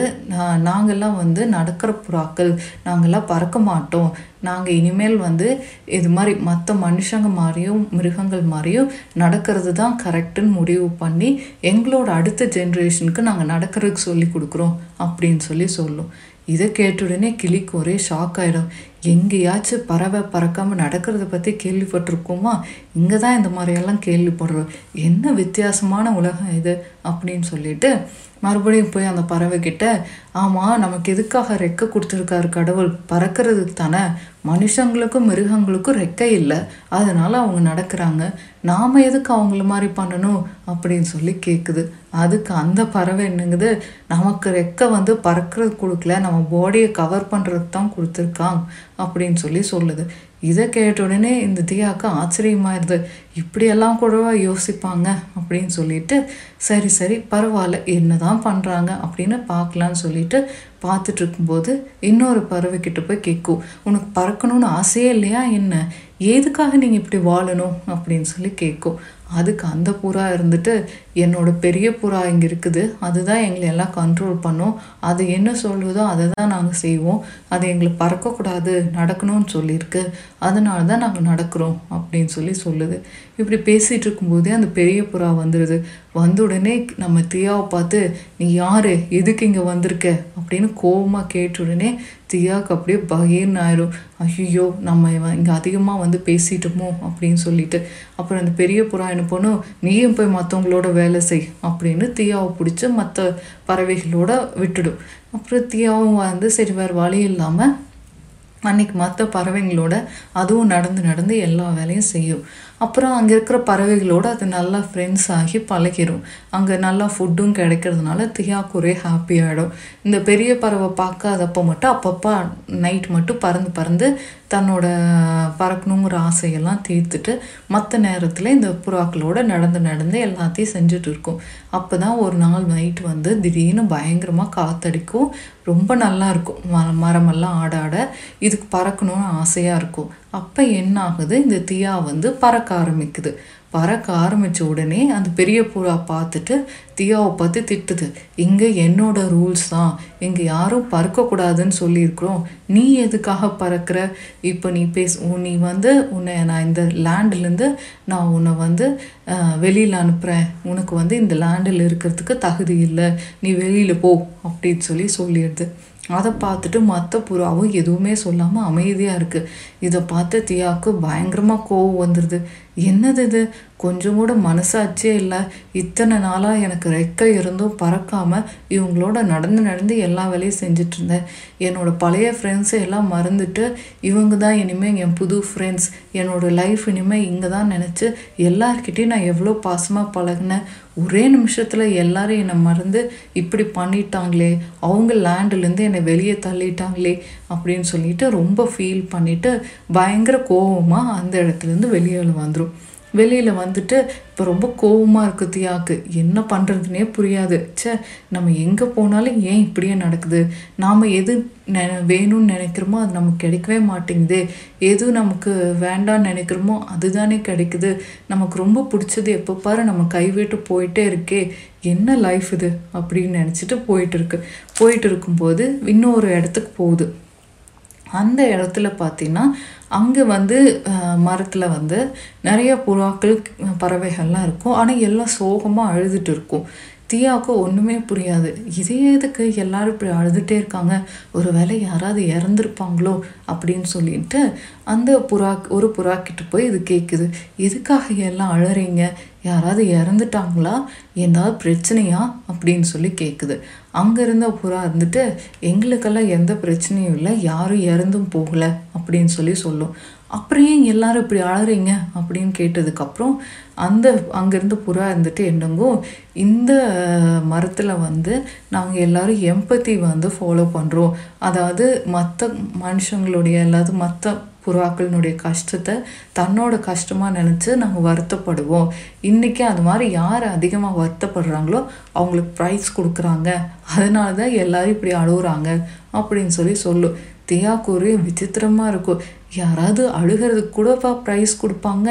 நாங்கள்லாம் வந்து நடக்கிற புறாக்கள். நாங்கள்லாம் பறக்க மாட்டோம். நாங்கள் இனிமேல் வந்து இது மாதிரி மற்ற மனுஷங்க மாதிரியும் மிருகங்கள் மாதிரியும் நடக்கிறது தான் கரெக்டுன்னு முடிவு பண்ணி எங்களோட அடுத்த ஜென்ரேஷனுக்கு நாங்கள் நடக்கிறதுக்கு சொல்லி கொடுக்குறோம். அப்படின்னு சொல்லி சொல்லும். இதை கேட்ட உடனே கிளிக்கு ஒரே ஷாக் ஆகிடும் எங்கேயாச்சும் பறவை பறக்காமல் நடக்கிறத பற்றி கேள்விப்பட்டிருக்கோமா? இங்கே தான் இந்த மாதிரியெல்லாம் கேள்விப்படுறோம். என்ன வித்தியாசமான உலகம் இது? அப்படின்னு சொல்லிட்டு மறுபடியும் போய் அந்த பறவை கிட்ட ஆமாம் நமக்கு எதுக்காக ரெக்கை கொடுத்துருக்காரு கடவுள்? பறக்கிறதுக்கு தானே. மனுஷங்களுக்கும் மிருகங்களுக்கும் ரெக்கை இல்லை. அதனால அவங்க நடக்கிறாங்க. நாம் எதுக்கு அவங்கள மாதிரி பண்ணணும்? அப்படின்னு சொல்லி கேட்குது அதுக்கு அந்த பறவை என்னங்குது? நமக்கு ரெக்கை வந்து பறக்கிறது கொடுக்கல. நம்ம பாடியை கவர் பண்ணுறதுக்கு தான் கொடுத்துருக்காங்க. அப்படின்னு சொல்லி சொல்லுது. இதை கேட்ட உடனே இந்த தியாவுக்கு ஆச்சரியமாயிருது. இப்படியெல்லாம் கூடவா யோசிப்பாங்க அப்படின்னு சொல்லிட்டு சரி சரி பரவாயில்ல என்ன தான் பண்ணுறாங்க அப்படின்னு பார்க்கலான்னு சொல்லிட்டு பார்த்துட்டு இருக்கும்போது இன்னொரு பறவைக்கிட்ட போய் கேட்கும். உனக்கு பறக்கணும்னு ஆசையே இல்லையா என்ன? எதுக்காக நீங்கள் இப்படி வாழணும் அப்படின்னு சொல்லி கேட்கும். அதுக்கு அந்த புறா இருந்துட்டு என்னோட பெரிய புறா இங்கே இருக்குது. அதுதான் எங்களை எல்லாம் கண்ட்ரோல் பண்ணும். அது என்ன சொல்லுதோ அதை தான் நாங்கள் செய்வோம். அது எங்களை பறக்கக்கூடாது நடக்கணும்னு சொல்லியிருக்கு. அதனால தான் நாங்கள் நடக்கிறோம் அப்படின்னு சொல்லி சொல்லுது. இப்படி பேசிகிட்டு இருக்கும்போதே அந்த பெரிய புறா வந்துடுது வந்த உடனே நம்ம தியாவை பார்த்து நீ யார்? எதுக்கு இங்கே வந்திருக்க? அப்படின்னு கோபமாக கேட்ட உடனே தியாவுக்கு அப்படியே பகீர்னு ஆயிரும். ஐயோ நம்ம இங்கே அதிகமாக வந்து பேசிட்டோமோ? அப்படின்னு சொல்லிட்டு. அப்புறம் அந்த பெரிய புறா என்ன பண்ணும் நீயும் போய் மற்றவங்களோட வேலை செய் அப்படின்னு தீயாவை பிடிச்சி மற்ற பறவைகளோட விட்டுடும். அப்புறம் தீயாவும் வந்து சரி வேறு வழி இல்லாமல் அன்னைக்கு மற்ற பறவைங்களோட அதுவும் நடந்து நடந்து எல்லா வேலையும் செய்யும். அப்புறம் அங்கே இருக்கிற பறவைகளோடு அது நல்லா ஃப்ரெண்ட்ஸ் ஆகி பழகிடும் அங்கே நல்லா ஃபுட்டும் கிடைக்கிறதுனால தியாக்கு ஒரே ஹாப்பி ஆகிடும் இந்த பெரிய பறவை பார்க்காதப்போ மட்டும் அப்பப்போ நைட் மட்டும் பறந்து பறந்து தன்னோட பறக்கணுங்கிற ஆசையெல்லாம் தீர்த்துட்டு மற்ற நேரத்தில் இந்த புறாக்களோடு நடந்து நடந்து எல்லாத்தையும் செஞ்சுட்டு இருக்கும். அப்போ தான் ஒரு நாள் நைட் வந்து திடீர்னு பயங்கரமாக காத்தடிக்கும். ரொம்ப நல்லா இருக்கும். ம மரமெல்லாம் ஆட ஆட இதுக்கு பறக்கணும்னு ஆசையாக இருக்கும். அப்போ என்ன ஆகுது இந்த தியா வந்து பறக்க ஆரம்பிக்குது. பறக்க ஆரம்பித்த உடனே அந்த பெரிய புறா பார்த்துட்டு தியாவை பார்த்து திட்டுது. இங்கே என்னோட ரூல்ஸ் தான். இங்கே யாரும் பறக்கக்கூடாதுன்னு சொல்லியிருக்கிறோம். நீ எதுக்காக பறக்கிற? இப்போ நீ பேச நீ வந்து உன்னை நான் இந்த லேண்ட்லேருந்து நான் உன்னை வந்து வெளியில் அனுப்புகிறேன் உனக்கு வந்து இந்த லேண்டில் இருக்கிறதுக்கு தகுதி இல்லை. நீ வெளியில் போ அப்படின்னு சொல்லி சொல்லிடுது. அதை பார்த்துட்டு மற்ற புறாவும் எதுவுமே சொல்லாமல் அமைதியாக இருக்குது இதை பார்த்து தியாவுக்கு பயங்கரமாக கோவம் வந்துடுது என்னது இது? கொஞ்சம் கூட மனசாச்சே இல்லை. இத்தனை நாளாக எனக்கு ரெக்கை இருந்தும் பறக்காமல் இவங்களோட நடந்து நடந்து எல்லா வேலையும் செஞ்சுட்டு இருந்தேன். என்னோட பழைய ஃப்ரெண்ட்ஸை எல்லாம் மறந்துட்டு இவங்க தான் இனிமேல் என் புது ஃப்ரெண்ட்ஸ் என்னோடய லைஃப் இனிமேல் இங்கே தான் நினச்சி எல்லார்கிட்டையும் நான் எவ்வளோ பாசமாக பழகினேன். ஒரே நிமிஷத்தில் எல்லாரும் என்னை மறந்து இப்படி பண்ணிட்டாங்களே அவங்க லேண்டுலேருந்து என்னை வெளியே தள்ளிட்டாங்களே அப்படின்னு சொல்லிட்டு ரொம்ப ஃபீல் பண்ணிவிட்டு பயங்கர கோபமாக அந்த இடத்துலேருந்து வெளியே வந்துடும் வெளியில் வந்துட்டு இப்போ ரொம்ப கோவமாக இருக்குது தியாக்கு. என்ன பண்ணுறதுனே புரியாது. ச்சே நம்ம எங்கே போனாலும் ஏன் இப்படியே நடக்குது? நாம் எது நெ வேணும்னு நினைக்கிறோமோ அது நமக்கு கிடைக்கவே மாட்டேங்குது. எது நமக்கு வேண்டாம்னு நினைக்கிறோமோ அதுதானே கிடைக்குது. நமக்கு ரொம்ப பிடிச்சது எப்போ பாரு நம்ம கைவிட்டு போயிட்டே இருக்கே. என்ன லைஃப் இது? அப்படின்னு நினச்சிட்டு போயிட்டு இருக்கு. போயிட்டு இருக்கும்போது இன்னொரு இடத்துக்கு போகுது. அந்த இடத்துல பார்த்தீங்கன்னா அங்கே வந்து மரத்தில் வந்து நிறைய புறாக்கள் பறவைகள்லாம் இருக்கும். ஆனால் எல்லாம் சோகமாக அழுதுட்டு இருக்கும். தியாவுக்கு ஒன்றுமே புரியாது. இதே இதுக்கு எல்லாரும் இப்படி அழுதுகிட்டே இருக்காங்க? ஒரு வேளை யாராவது இறந்துருப்பாங்களோ? அப்படின்னு சொல்லிட்டு அந்த புறா ஒரு புறா கிட்ட போய் இது கேட்குது எதுக்காக எல்லாம் அழறீங்க? யாராவது இறந்துட்டாங்களா? ஏதாவது பிரச்சனையா? அப்படின்னு சொல்லி கேட்குது அங்கே இருந்த புறா இருந்துட்டு எங்களுக்கெல்லாம் எந்த பிரச்சனையும் இல்லை. யாரும் இறந்தும் போகலை அப்படின்னு சொல்லி சொல்லும். அப்புறம் ஏன் எல்லாரும் இப்படி அழறீங்க? அப்படின்னு கேட்டதுக்கப்புறம் அந்த அங்கேருந்து புறா இருந்துட்டு என்னங்கோ இந்த மரத்தில் வந்து நாங்கள் எல்லாரும் எம்பத்தி வந்து ஃபாலோ பண்ணுறோம் அதாவது மற்ற மனுஷங்களுடைய அல்லாது மற்ற புறாக்களினுடைய கஷ்டத்தை தன்னோட கஷ்டமாக நினச்சி நாங்கள் வருத்தப்படுவோம். இன்றைக்கி அது மாதிரி யார் அதிகமாக வருத்தப்படுறாங்களோ அவங்களுக்கு ப்ரைஸ் கொடுக்குறாங்க. அதனால தான் எல்லோரும் இப்படி அழுகுறாங்க அப்படின்னு சொல்லி சொல்லும் தியாக்கு ஒரே விசித்திரமாக இருக்கும். யாராவது அழுகிறதுக்கு கூடப்பா ப்ரைஸ் கொடுப்பாங்க?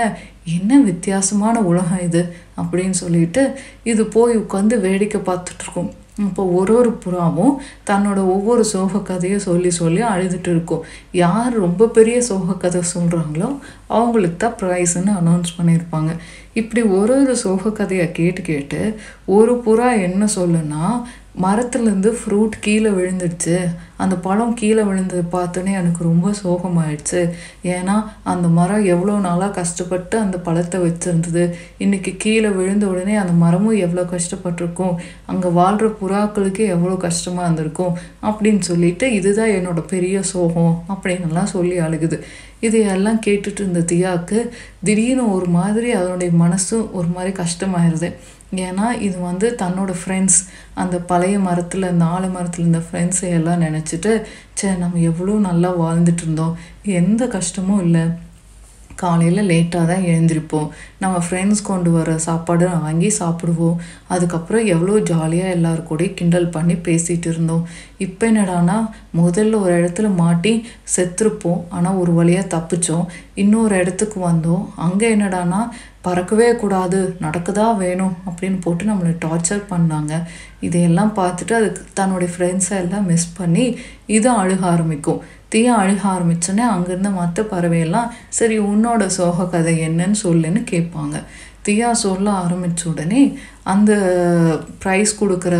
என்ன வித்தியாசமான உலகம் இது? அப்படின்னு சொல்லிட்டு இது போய் உட்காந்து வேடிக்கை பார்த்துட்ருக்கோம் இப்போ ஒரு ஒரு புறாவும் தன்னோட ஒவ்வொரு சோக கதையை சொல்லி சொல்லி அழுதுட்டு இருக்கும். யார் ரொம்ப பெரிய சோக கதை சொல்கிறாங்களோ அவங்களுக்கு தான் ப்ரைஸ்ன்னு அனௌன்ஸ் பண்ணியிருப்பாங்க. இப்படி ஒரு ஒரு சோக கதையை கேட்டு கேட்டு ஒரு புறா என்ன சொல்லுன்னா மரத்துலேருந்து ஃப்ரூட் கீழே விழுந்துடுச்சு. அந்த பழம் கீழே விழுந்தது பார்த்தோன்னே எனக்கு ரொம்ப சோகமாயிடுச்சு. ஏன்னா அந்த மரம் எவ்வளோ நாளாக கஷ்டப்பட்டு அந்த பழத்தை வச்சுருந்தது. இன்றைக்கி கீழே விழுந்த உடனே அந்த மரமும் எவ்வளோ கஷ்டப்பட்டிருக்கும். அங்கே வாழ்கிற புறாக்களுக்கு எவ்வளோ கஷ்டமாக இருந்திருக்கும். அப்படின்னு சொல்லிட்டு இதுதான் என்னோட பெரிய சோகம் அப்படின்னுலாம் சொல்லி அழுகுது. இதையெல்லாம் கேட்டுட்டு இருந்த தியாவுக்கு திடீர்னு ஒரு மாதிரி அதனுடைய மனசும் ஒரு மாதிரி கஷ்டமாயிருது. ஏன்னா இது வந்து தன்னோட ஃப்ரெண்ட்ஸ் அந்த பழைய மரத்தில் இந்த ஆலு மரத்தில் இருந்த ஃப்ரெண்ட்ஸை எல்லாம் நினச்சிட்டு சே நம்ம எவ்வளோ நல்லா வாழ்ந்துட்டு இருந்தோம். எந்த கஷ்டமும் இல்லை. காலையில் லேட்டாக தான் எழுந்திருப்போம். நம்ம ஃப்ரெண்ட்ஸ் கொண்டு வர சாப்பாடு வாங்கி சாப்பிடுவோம். அதுக்கப்புறம் எவ்வளோ ஜாலியாக எல்லோரும் கூட கிண்டல் பண்ணி பேசிகிட்டு இருந்தோம். இப்போ என்னடானா முதல்ல ஒரு இடத்துல மாட்டி செத்துருப்போம். ஆனால் ஒரு வழியாக தப்பிச்சோம். இன்னொரு இடத்துக்கு வந்தோம். அங்கே என்னடானா பறக்கவே கூடாது நடக்கதா வேணும் அப்படின்னு போட்டு நம்மளை டார்ச்சர் பண்ணாங்க. இதையெல்லாம் பார்த்துட்டு அதுக்கு தன்னுடைய ஃப்ரெண்ட்ஸை எல்லாம் மிஸ் பண்ணி இதை அழுக ஆரம்பிக்கும். தீயா அழுக ஆரம்பிச்சோன்னே அங்கேருந்து மற்ற பறவையெல்லாம் சரி உன்னோட சோக கதை என்னன்னு சொல்லுன்னு கேட்பாங்க. தியா சொல்ல ஆரம்பித்த உடனே அந்த ப்ரைஸ் கொடுக்குற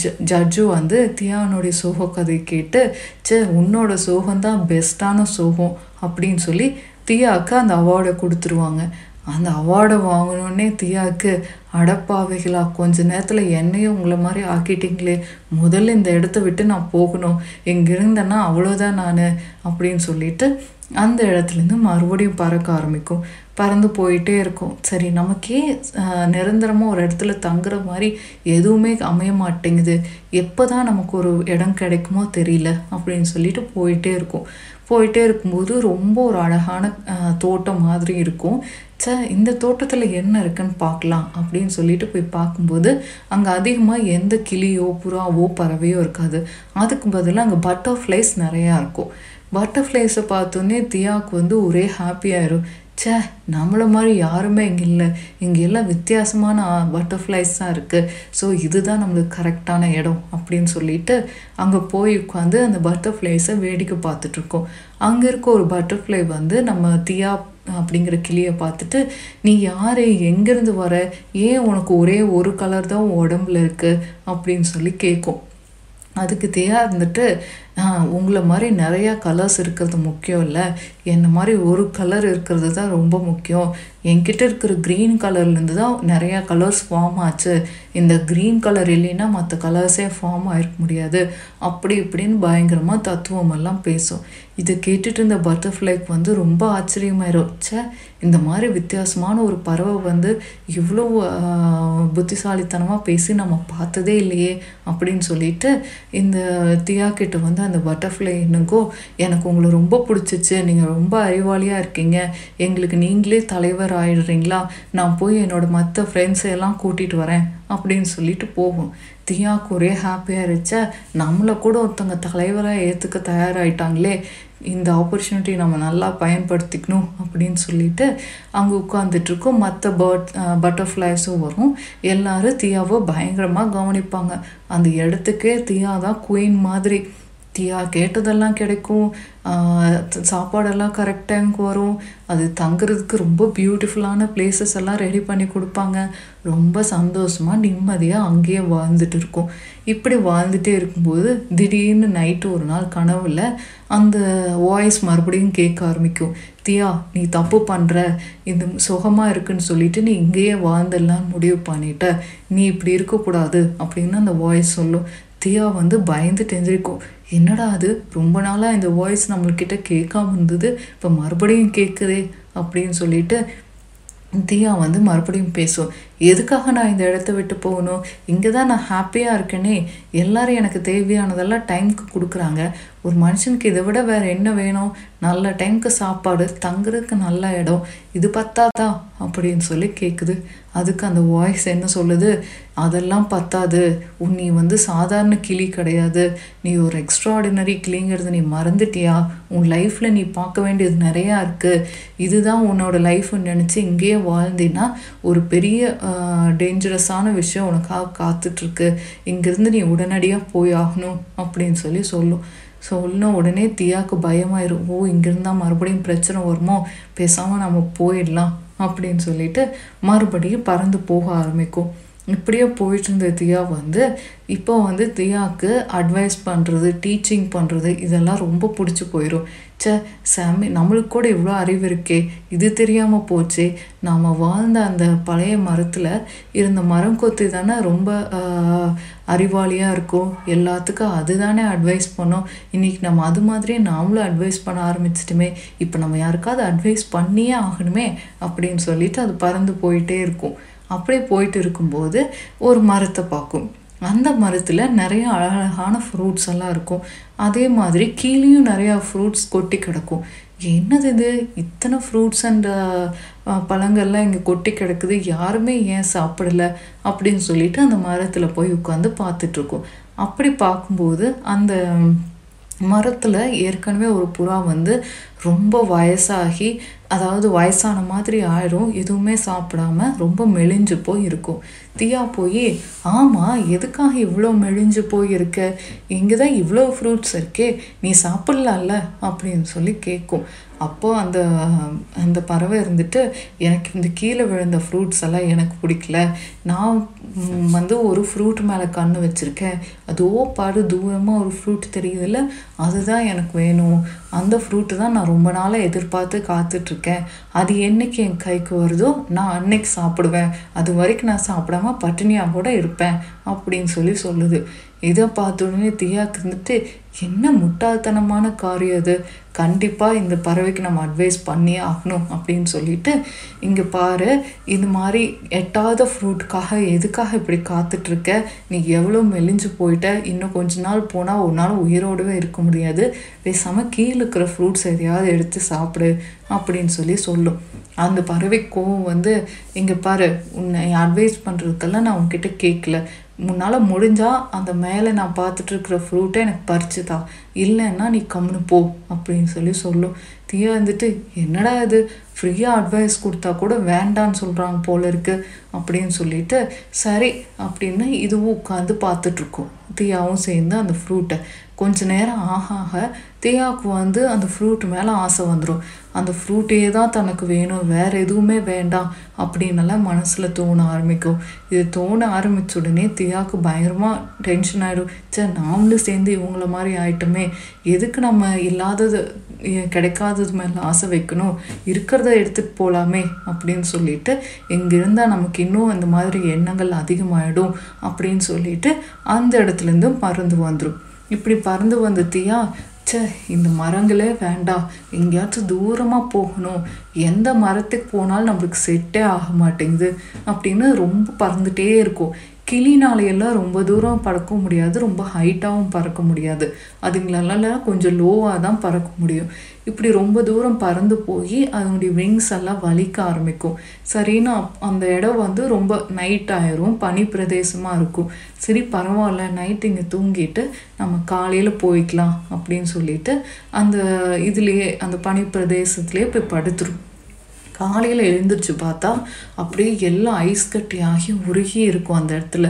ஜ ஜட்ஜு வந்து தியானுடைய சோக கதை கேட்டு சே உன்னோட சோகம்தான் பெஸ்ட்டான சோகம் அப்படின்னு சொல்லி தியாவுக்கு அந்த அவார்டை கொடுத்துருவாங்க. அந்த அவார்டை வாங்கினோடனே தியாவுக்கு அடப்பாவைகளா கொஞ்ச நேரத்தில் என்னையும் உங்களை மாதிரி ஆக்கிட்டீங்களே முதல்ல இந்த இடத்த விட்டு நான் போகணும் எங்கே இருந்தேன்னா அவ்வளோதான் நான் அப்படின்னு சொல்லிட்டு அந்த இடத்துலேருந்து மறுபடியும் பறக்க ஆரம்பிக்கும். பறந்து போயிட்டே இருக்கும். சரி நமக்கே நிரந்தரமாக ஒரு இடத்துல தங்குற மாதிரி எதுவுமே அமைய மாட்டேங்குது. எப்போ தான் நமக்கு ஒரு இடம் கிடைக்குமோ தெரியல அப்படின்னு சொல்லிட்டு போயிட்டே இருக்கும். போயிட்டே இருக்கும்போது ரொம்ப ஒரு அழகான தோட்டம் மாதிரி இருக்கும். சே இந்த தோட்டத்தில் என்ன இருக்குன்னு பார்க்கலாம் அப்படின்னு சொல்லிட்டு போய் பார்க்கும்போது அங்கே அதிகமாக எந்த கிளியோ புறாவோ பறவையோ இருக்காது. அதுக்கு பதிலாக அங்கே பட்டர்ஃப்ளைஸ் நிறையா இருக்கும். பட்டர்ஃப்ளைஸை பார்த்தோன்னே தியாவுக்கு வந்து ஒரே ஹாப்பியாயிரும் ச்சே நம்மளை மாதிரி யாருமே இங்கே இல்லை. இங்கே எல்லாம் வித்தியாசமான பட்டர்ஃப்ளைஸ் தான் இருக்குது ஸோ இதுதான் நம்மளுக்கு கரெக்டான இடம் அப்படின்னு சொல்லிட்டு அங்கே போய் உட்காந்து அந்த பட்டர்ஃப்ளைஸை வேடிக்கை பார்த்துட்ருக்கோம் அங்கே இருக்க ஒரு பட்டர்ஃப்ளை வந்து நம்ம தியா அப்படிங்கிற கிளியை பார்த்துட்டு நீ யார்? எங்கேருந்து வர? ஏன் உனக்கு ஒரே ஒரு கலர் தான் உடம்புல இருக்குது அப்படின்னு சொல்லி கேட்கும் அதுக்கு தேயா இருந்துட்டு உங்களை மாதிரி நிறையா கலர்ஸ் இருக்கிறது முக்கியம் இல்லை. என்ன மாதிரி ஒரு கலர் இருக்கிறது தான் ரொம்ப முக்கியம். என்கிட்ட இருக்கிற க்ரீன் கலர்லேருந்து தான் நிறையா கலர்ஸ் ஃபார்ம் ஆச்சு. இந்த க்ரீன் கலர் இல்லைன்னா மற்ற கலர்ஸே ஃபார்ம் ஆகிருக்க முடியாது. அப்படி இப்படின்னு பயங்கரமாக தத்துவமெல்லாம் பேசும். இதை கேட்டுட்டு இருந்த பட்டர்ஃப்ளைக்கு வந்து ரொம்ப ஆச்சரியமாயிரும். இந்த மாதிரி வித்தியாசமான ஒரு பறவை வந்து இவ்வளோ புத்திசாலித்தனமாக பேசி நம்ம பார்த்ததே இல்லையே அப்படின்னு சொல்லிட்டு இந்த தியா கிட்ட வந்து அந்த பட்டர்ஃப்ளை என்னங்கோ? எனக்கு உங்களை ரொம்ப பிடிச்சிச்சு. நீங்கள் ரொம்ப அறிவாளியாக இருக்கீங்க. எங்களுக்கு நீங்களே தலைவர் ஆயிடுறீங்களா? நான் போய் என்னோட மற்ற ஃப்ரெண்ட்ஸை எல்லாம் கூட்டிகிட்டு வரேன் அப்படின்னு சொல்லிட்டு போகும். தியாவுக்கு ஒரே ஹாப்பியாக இருந்துச்சா? நம்மளை கூட ஒருத்தவங்க தலைவராக ஏற்றுக்க தயாராகிட்டாங்களே இந்த ஆப்பர்ச்சுனிட்டி நம்ம நல்லா பயன்படுத்திக்கணும் அப்படின்னு சொல்லிட்டு அங்கே உட்காந்துட்ருக்கோம் மற்ற பேர்ட் பட்டர்ஃப்ளைஸும் வரும். எல்லாரும் தியாவை பயங்கரமாக கவனிப்பாங்க. அந்த இடத்துக்கே தியா தான் குயின் மாதிரி. தியா கேட்டதெல்லாம் கிடைக்கும். சாப்பாடெல்லாம் கரெக்ட் டைமுக்கு வரும். அது தங்குறதுக்கு ரொம்ப பியூட்டிஃபுல்லான பிளேசஸ் எல்லாம் ரெடி பண்ணி கொடுப்பாங்க. ரொம்ப சந்தோஷமாக நிம்மதியாக அங்கேயே வாழ்ந்துட்டு இருக்கோம். இப்படி வாழ்ந்துட்டே இருக்கும்போது திடீர்னு நைட்டு ஒரு நாள் கனவுல அந்த வாய்ஸ் மறுபடியும் கேட்க ஆரம்பிக்கும். தியா நீ தப்பு பண்ணுற இது சுகமாக இருக்குன்னு சொல்லிட்டு நீ இங்கேயே வாழ்ந்துடலான்னு முடிவு பண்ணிட்ட. நீ இப்படி இருக்கக்கூடாது அப்படின்னு அந்த வாய்ஸ் சொல்லும். தியா வந்து பயந்து தெரிஞ்சிருக்கும் என்னடா அது? ரொம்ப நாளாக இந்த வாய்ஸ் நம்மள்கிட்ட கேட்காம இருந்தது. இப்போ மறுபடியும் கேட்குதே அப்படின்னு சொல்லிட்டு தியா வந்து மறுபடியும் பேசும். எதுக்காக நான் இந்த இடத்த விட்டு போகணும்? இங்கே தான் நான் ஹாப்பியாக இருக்கேனே. எல்லாரும் எனக்கு தேவையானதெல்லாம் டைமுக்கு கொடுக்குறாங்க. ஒரு மனுஷனுக்கு இதை விட வேறு என்ன வேணும்? நல்ல டைமுக்கு சாப்பாடு தங்குறதுக்கு நல்ல இடம். இது பத்தாதா? அப்படின்னு சொல்லி கேட்குது அதுக்கு அந்த வாய்ஸ் என்ன சொல்லுது? அதெல்லாம் பத்தாது. உன் நீ வந்து சாதாரண கிளி கிடையாது. நீ ஒரு எக்ஸ்ட்ராடினரி கிளிங்கிறது நீ மறந்துட்டியா? உன் லைஃப்பில் நீ பார்க்க வேண்டியது நிறையா இருக்குது இதுதான் உன்னோட லைஃப்னு நினச்சி இங்கேயே வாழ்ந்தினா ஒரு பெரிய டேஞ்சரஸான விஷயம் உனக்காக காத்துட்ருக்கு. இங்கேருந்து நீ உடனடியாக போய் ஆகணும் அப்படின்னு சொல்லி சொல்லும். சொன்ன உடனே தியாவுக்கு பயமாயிரும். ஓ இங்கிருந்தா மறுபடியும் பிரச்சனை வருமோ? பேசாமல் நம்ம போயிடலாம் அப்படின்னு சொல்லிட்டு மறுபடியும் பறந்து போக ஆரம்பிக்கும். இப்படியே போயிட்டு இருந்த தியா வந்து. இப்போ வந்து தியாவுக்கு அட்வைஸ் பண்ணுறது டீச்சிங் பண்ணுறது இதெல்லாம் ரொம்ப பிடிச்சி போயிடும் ச்சே சாமி நம்மளுக்கு கூட இவ்வளோ அறிவு இருக்கே. இது தெரியாமல் போச்சே. நாம் வாழ்ந்த அந்த பழைய மரத்தில் இருந்த மரம் கொத்தி தானே ரொம்ப அறிவாளியாக இருக்கும். எல்லாத்துக்கும் அதுதானே அட்வைஸ் பண்ணோம். இன்றைக்கி நம்ம அது மாதிரியே நாமளும் அட்வைஸ் பண்ண ஆரம்பிச்சிட்டுமே. இப்போ நம்ம யாருக்காவது அட்வைஸ் பண்ணியே ஆகணுமே அப்படின்னு சொல்லிட்டு அது பறந்து போயிட்டே இருக்கும். அப்படியே போயிட்டு இருக்கும்போது ஒரு மரத்தை பார்க்கும். அந்த மரத்தில் நிறைய அழகழகான ஃப்ரூட்ஸ் எல்லாம் இருக்கும். அதே மாதிரி கீழேயும் நிறையா ஃப்ரூட்ஸ் கொட்டி கிடக்கும். என்னது இது? இத்தனை ஃப்ரூட்ஸ் அண்ட் பழங்கள்லாம் இங்கே கொட்டி கிடக்குது. யாருமே ஏன் சாப்பிடல? அப்படின்னு சொல்லிட்டு அந்த மரத்தில் போய் உட்காந்து பார்த்துட்ருக்கோம் அப்படி பார்க்கும்போது அந்த மரத்தில் ஏற்கனவே ஒரு புறா வந்து ரொம்ப வயசாகி அதாவது வயசான மாதிரி ஆயிரும். எதுவுமே சாப்பிடாம ரொம்ப மெலிஞ்சு போய் இருக்கும் தியா போய் ஆமாம் எதுக்காக இவ்வளோ மெலிஞ்சு போயிருக்க? இங்கே தான் இவ்வளோ ஃப்ரூட்ஸ் இருக்கே. நீ சாப்பிட்லாம்ல? அப்படின்னு சொல்லி கேட்கும் அப்போது அந்த அந்த பறவை இருந்துட்டு எனக்கு இந்த கீழே விழுந்த ஃப்ரூட்ஸ் எல்லாம் எனக்கு பிடிக்கல. நான் வந்து ஒரு ஃப்ரூட் மேலே கண்ணு வச்சுருக்கேன். அதோ பாடு தூரமாக ஒரு ஃப்ரூட் தெரியுதுல்ல அதுதான் எனக்கு வேணும். அந்த ஃப்ரூட்டு தான் நான் ரொம்ப நாளாக எதிர்பார்த்து காத்துட்ருக்கேன். அது என்னைக்கு என் கைக்கு வருதோ நான் அன்னைக்கு சாப்பிடுவேன். அது வரைக்கும் நான் சாப்பிடாம பட்டினியாக கூட இருப்பேன் அப்படின்னு சொல்லி சொல்லுது. இதை பார்த்தோன்னே உடனே தியாக்கு இருந்துட்டு என்ன முட்டாள்தனமான காரியம் அது கண்டிப்பாக இந்த பறவைக்கு நம்ம அட்வைஸ் பண்ணியே ஆகணும் அப்படின்னு சொல்லிட்டு இங்கே பாரு இது மாதிரி எட்டாத ஃப்ரூட்டுக்காக எதுக்காக இப்படி காத்துட்ருக்க? நீ எவ்வளோ மெலிஞ்சு போயிட்ட? இன்னும் கொஞ்ச நாள் போனால் உன்னால் உயிரோடவே இருக்க முடியாது. பேசாமல் கீழே இருக்கிற ஃப்ரூட்ஸ் எதையாவது எடுத்து சாப்பிடு அப்படின்னு சொல்லி சொல்லும். அந்த பறவை கோவம் வந்து இங்கே பாரு உன்னை அட்வைஸ் பண்ணுறதுக்கெல்லாம் நான் உங்ககிட்ட கேட்கல முன்னால் முடிஞ்சால் அந்த மேலே நான் பார்த்துட்ருக்குற ஃப்ரூட்டை எனக்கு பறிச்சுதா. இல்லைன்னா நீ கம்னு போ அப்படின்னு சொல்லி சொல்லும் தீயா வந்துட்டு என்னடா இது? ஃப்ரீயாக அட்வைஸ் கொடுத்தா கூட வேண்டான்னு சொல்கிறாங்க போல இருக்கு அப்படின்னு சொல்லிட்டு சரி அப்படின்னு இதுவும் உட்காந்து பார்த்துட்ருக்கோம் தியாவும் சேர்ந்து அந்த ஃப்ரூட்டை கொஞ்ச நேரம் ஆக ஆக தேயாவுக்கு வந்து அந்த ஃப்ரூட் மேலே ஆசை வந்துடும் அந்த ஃப்ரூட்டே தான் தனக்கு வேணும் வேறு எதுவுமே வேண்டாம் அப்படின்னெல்லாம் மனசில் தோண ஆரம்பிக்கும். இது தோண ஆரம்பித்த உடனே தியாவுக்கு பயங்கரமாக டென்ஷன் ஆகிடும் சே நாமளும் சேர்ந்து இவங்கள மாதிரி ஆயிட்டோமே எதுக்கு நம்ம இல்லாதது கிடைக்காதது மேலே ஆசை வைக்கணும்? இருக்கிறத எடுத்துகிட்டு போகலாமே அப்படின்னு சொல்லிட்டு இங்கே இருந்தால் நமக்கு இன்னும் அந்த மாதிரி எண்ணங்கள் அதிகமாகிடும் அப்படின்னு சொல்லிட்டு அந்த இடத்துலேருந்து மருந்து வந்துடும் இப்படி பறந்து வந்துட்டியா? ச்சே இந்த மரங்களே வேண்டாம் எங்கேயாச்சும் தூரமாக போகணும். எந்த மரத்துக்கு போனாலும் நம்மளுக்கு செட்டே ஆக மாட்டேங்குது அப்படின்னு ரொம்ப பறந்துட்டே இருக்கும். கிளினாலையெல்லாம் ரொம்ப தூரம் பறக்க முடியாது ரொம்ப ஹைட்டாகவும் பறக்க முடியாது. அதுங்களால கொஞ்சம் லோவாக தான் பறக்க முடியும். இப்படி ரொம்ப தூரம் பறந்து போய் அதனுடைய விங்ஸ் எல்லாம் வலிக்க ஆரம்பிக்கும். சரின்னு அந்த இடம் வந்து ரொம்ப நைட் ஆயிரும் பனி பிரதேசமாக இருக்கும். சரி பரவாயில்ல நைட் இங்கே தூங்கிட்டு நம்ம காலையில் போய்க்கலாம் அப்படின்னு சொல்லிட்டு அந்த இதுலேயே அந்த பனி பிரதேசத்துலேயே போய் படுத்துரும். காலையில் எழுந்திரிச்சு பார்த்தா அப்படியே எல்லாம் ஐஸ் கட்டி ஆகி உருகி இருக்கும் அந்த இடத்துல.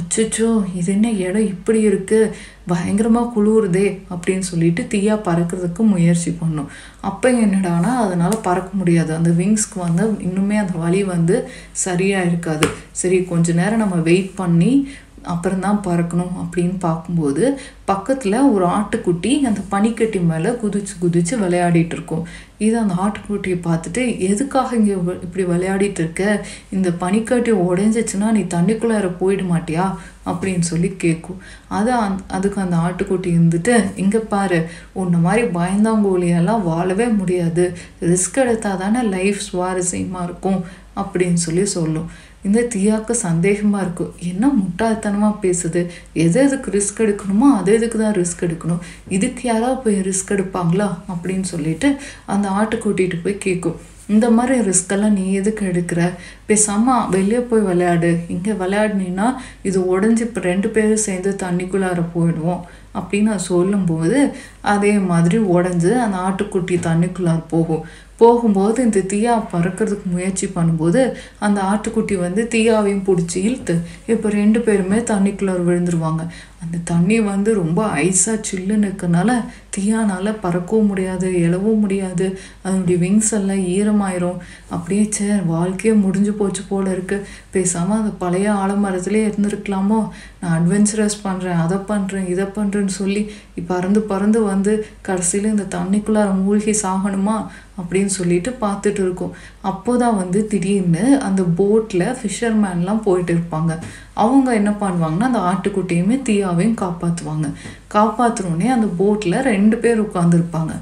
அச்சச்சோ இது என்ன இடம் இப்படி இருக்குது பயங்கரமாக குளிருதே அப்படின்னு சொல்லிட்டு தீயாக பறக்கிறதுக்கு முயற்சி பண்ணும். அப்போ என்னடானா அதனால் பறக்க முடியாது. அந்த விங்ஸ்க்கு வந்து இன்னுமே அந்த வலி வந்து சரியாக இருக்காது சரி கொஞ்ச நேரம் நம்ம வெயிட் பண்ணி அப்புறம்தான் பறக்கணும் அப்படின்னு பார்க்கும்போது பக்கத்தில் ஒரு ஆட்டுக்குட்டி அந்த பனிக்கட்டி மேலே குதிச்சு குதிச்சு விளையாடிட்டு இருக்கும். இது அந்த ஆட்டுக்குட்டியை பார்த்துட்டு எதுக்காக இங்கே இப்படி விளையாடிட்டு இருக்க? இந்த பனிக்கட்டி உடஞ்சிச்சுன்னா நீ தண்ணிக்குள்ளார போயிட மாட்டியா? அப்படின்னு சொல்லி கேட்கும் அது அந் அதுக்கு அந்த ஆட்டுக்குட்டி இருந்துட்டு இங்கே பாரு உன்ன மாதிரி பயந்தாங்கோலியெல்லாம் வாழவே முடியாது. ரிஸ்க் எடுத்தால் தானே லைஃப் சுவாரஸ்யமாக இருக்கும். அப்படின்னு சொல்லி சொல்லும். இந்த தீயாக்கு சந்தேகமாக இருக்கும் என்ன முட்டாள்தனமாக பேசுது? எது எதுக்கு ரிஸ்க் எடுக்கணுமோ அது எதுக்கு தான் ரிஸ்க் எடுக்கணும்? இதுக்கு யாராவது போய் ரிஸ்க் எடுப்பாங்களா? அப்படின்னு சொல்லிட்டு அந்த ஆட்டு கூட்டிகிட்டு போய் கேட்கும் இந்த மாதிரி ரிஸ்கெல்லாம் நீ எதுக்கு எடுக்கிற? பேசாமல் வெளியே போய் விளையாடு. இங்கே விளையாடினீன்னா இது உடஞ்சி இப்போ ரெண்டு பேரும் சேர்ந்து தண்ணிக்குள்ளார போயிடுவோம் அப்படின்னு சொல்லும்போது அதே மாதிரி உடஞ்சி அந்த ஆட்டுக்குட்டி தண்ணிக்குள்ளார போகும். போகும்போது இந்த தீயா பறக்கிறதுக்கு முயற்சி பண்ணும்போது அந்த ஆட்டுக்குட்டி வந்து தீயாவையும் பிடிச்சி இழுத்து இப்போ ரெண்டு பேருமே தண்ணிக்குள்ளே விழுந்துருவாங்க. அந்த தண்ணி வந்து ரொம்ப ஐஸாக சில்லுன்னு இருக்கனால தீயானால் பறக்கவும் முடியாது எழவும் முடியாது. அதனுடைய விங்ஸ் எல்லாம் ஈரமாயிரும். அப்படியே சே வாழ்க்கையே முடிஞ்சு போச்சு போல இருக்குது பேசாமல் அந்த பழைய ஆலமரத்துலேயே இருந்திருக்கலாமோ? நான் அட்வென்ச்சரஸ் பண்ணுறேன் அதை பண்ணுறேன் இதை பண்ணுறேன்னு சொல்லி பறந்து பறந்து வந்து கடைசியில் இந்த தண்ணிக்குள்ளார மூழ்கி சாகணுமா? அப்படின்னு சொல்லிட்டு பார்த்துட்டு இருக்கோம். அப்போதான் வந்து திடீர்னு அந்த போட்டில் ஃபிஷர்மேன்லாம் போயிட்டு இருப்பாங்க. அவங்க என்ன பண்ணுவாங்கன்னா அந்த ஆட்டுக்குட்டியுமே தீயாவையும் காப்பாற்றுவாங்க காப்பாற்றுறோன்னே அந்த போட்டில் ரெண்டு பேர் உட்காந்துருப்பாங்க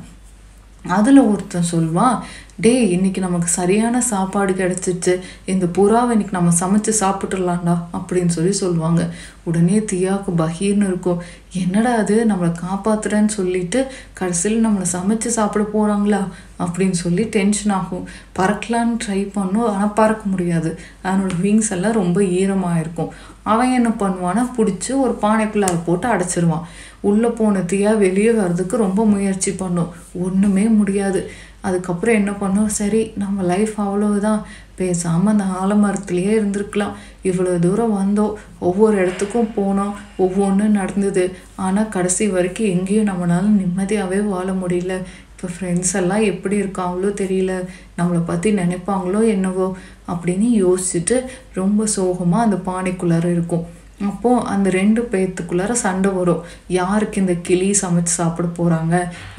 அதில் ஒருத்தன் சொல்வான் டேய் இன்னைக்கு நமக்கு சரியான சாப்பாடு கிடச்சிச்சு இந்த புறாவை இன்னைக்கு நம்ம சமைச்சு சாப்பிட்டுடலாம்டா அப்படின்னு சொல்லி சொல்லுவாங்க. உடனே தியாவுக்கு பகீர்னு இருக்கும். என்னடா அது? நம்மளை காப்பாத்துறேன்னு சொல்லிட்டு கடைசியில் நம்மளை சமைச்சு சாப்பிட போகிறாங்களா அப்படின்னு சொல்லி டென்ஷன் ஆகும். பறக்கலான்னு ட்ரை பண்ணும். ஆனால் பறக்க முடியாது. அதனோட விங்ஸ் எல்லாம் ரொம்ப ஈரமாக இருக்கும். அவன் என்ன பண்ணுவான்னா பிடிச்சி ஒரு பானைக்குள்ளே அதை போட்டு அடைச்சிருவான். உள்ளே போன தீயாக வெளியே வர்றதுக்கு ரொம்ப முயற்சி பண்ணும். ஒன்றுமே முடியாது. அதுக்கப்புறம் என்ன பண்ணோம்? சரி நம்ம லைஃப் அவ்வளவுதான். பேசாமல் அந்த ஆலமரத்துலேயே இருந்திருக்கலாம். இவ்வளோ தூரம் வந்தோம். ஒவ்வொரு இடத்துக்கும் போனோம். ஒவ்வொன்றும் நடந்தது. ஆனால் கடைசி வரைக்கும் எங்கேயும் நம்மளால நிம்மதியாகவே வாழ முடியல. இப்போ ஃப்ரெண்ட்ஸ் எல்லாம் எப்படி இருக்காங்களோ தெரியல. நம்மளை பற்றி நினைப்பாங்களோ என்னவோ அப்படின்னு யோசிச்சுட்டு ரொம்ப சோகமாக அந்த பானைக்குள்ளார இருக்கும். அப்போது அந்த ரெண்டு பேர்த்துக்குள்ளார சண்டை வரும். யாருக்கு இந்த கிளி சமைச்சு சாப்பிட போகிறாங்க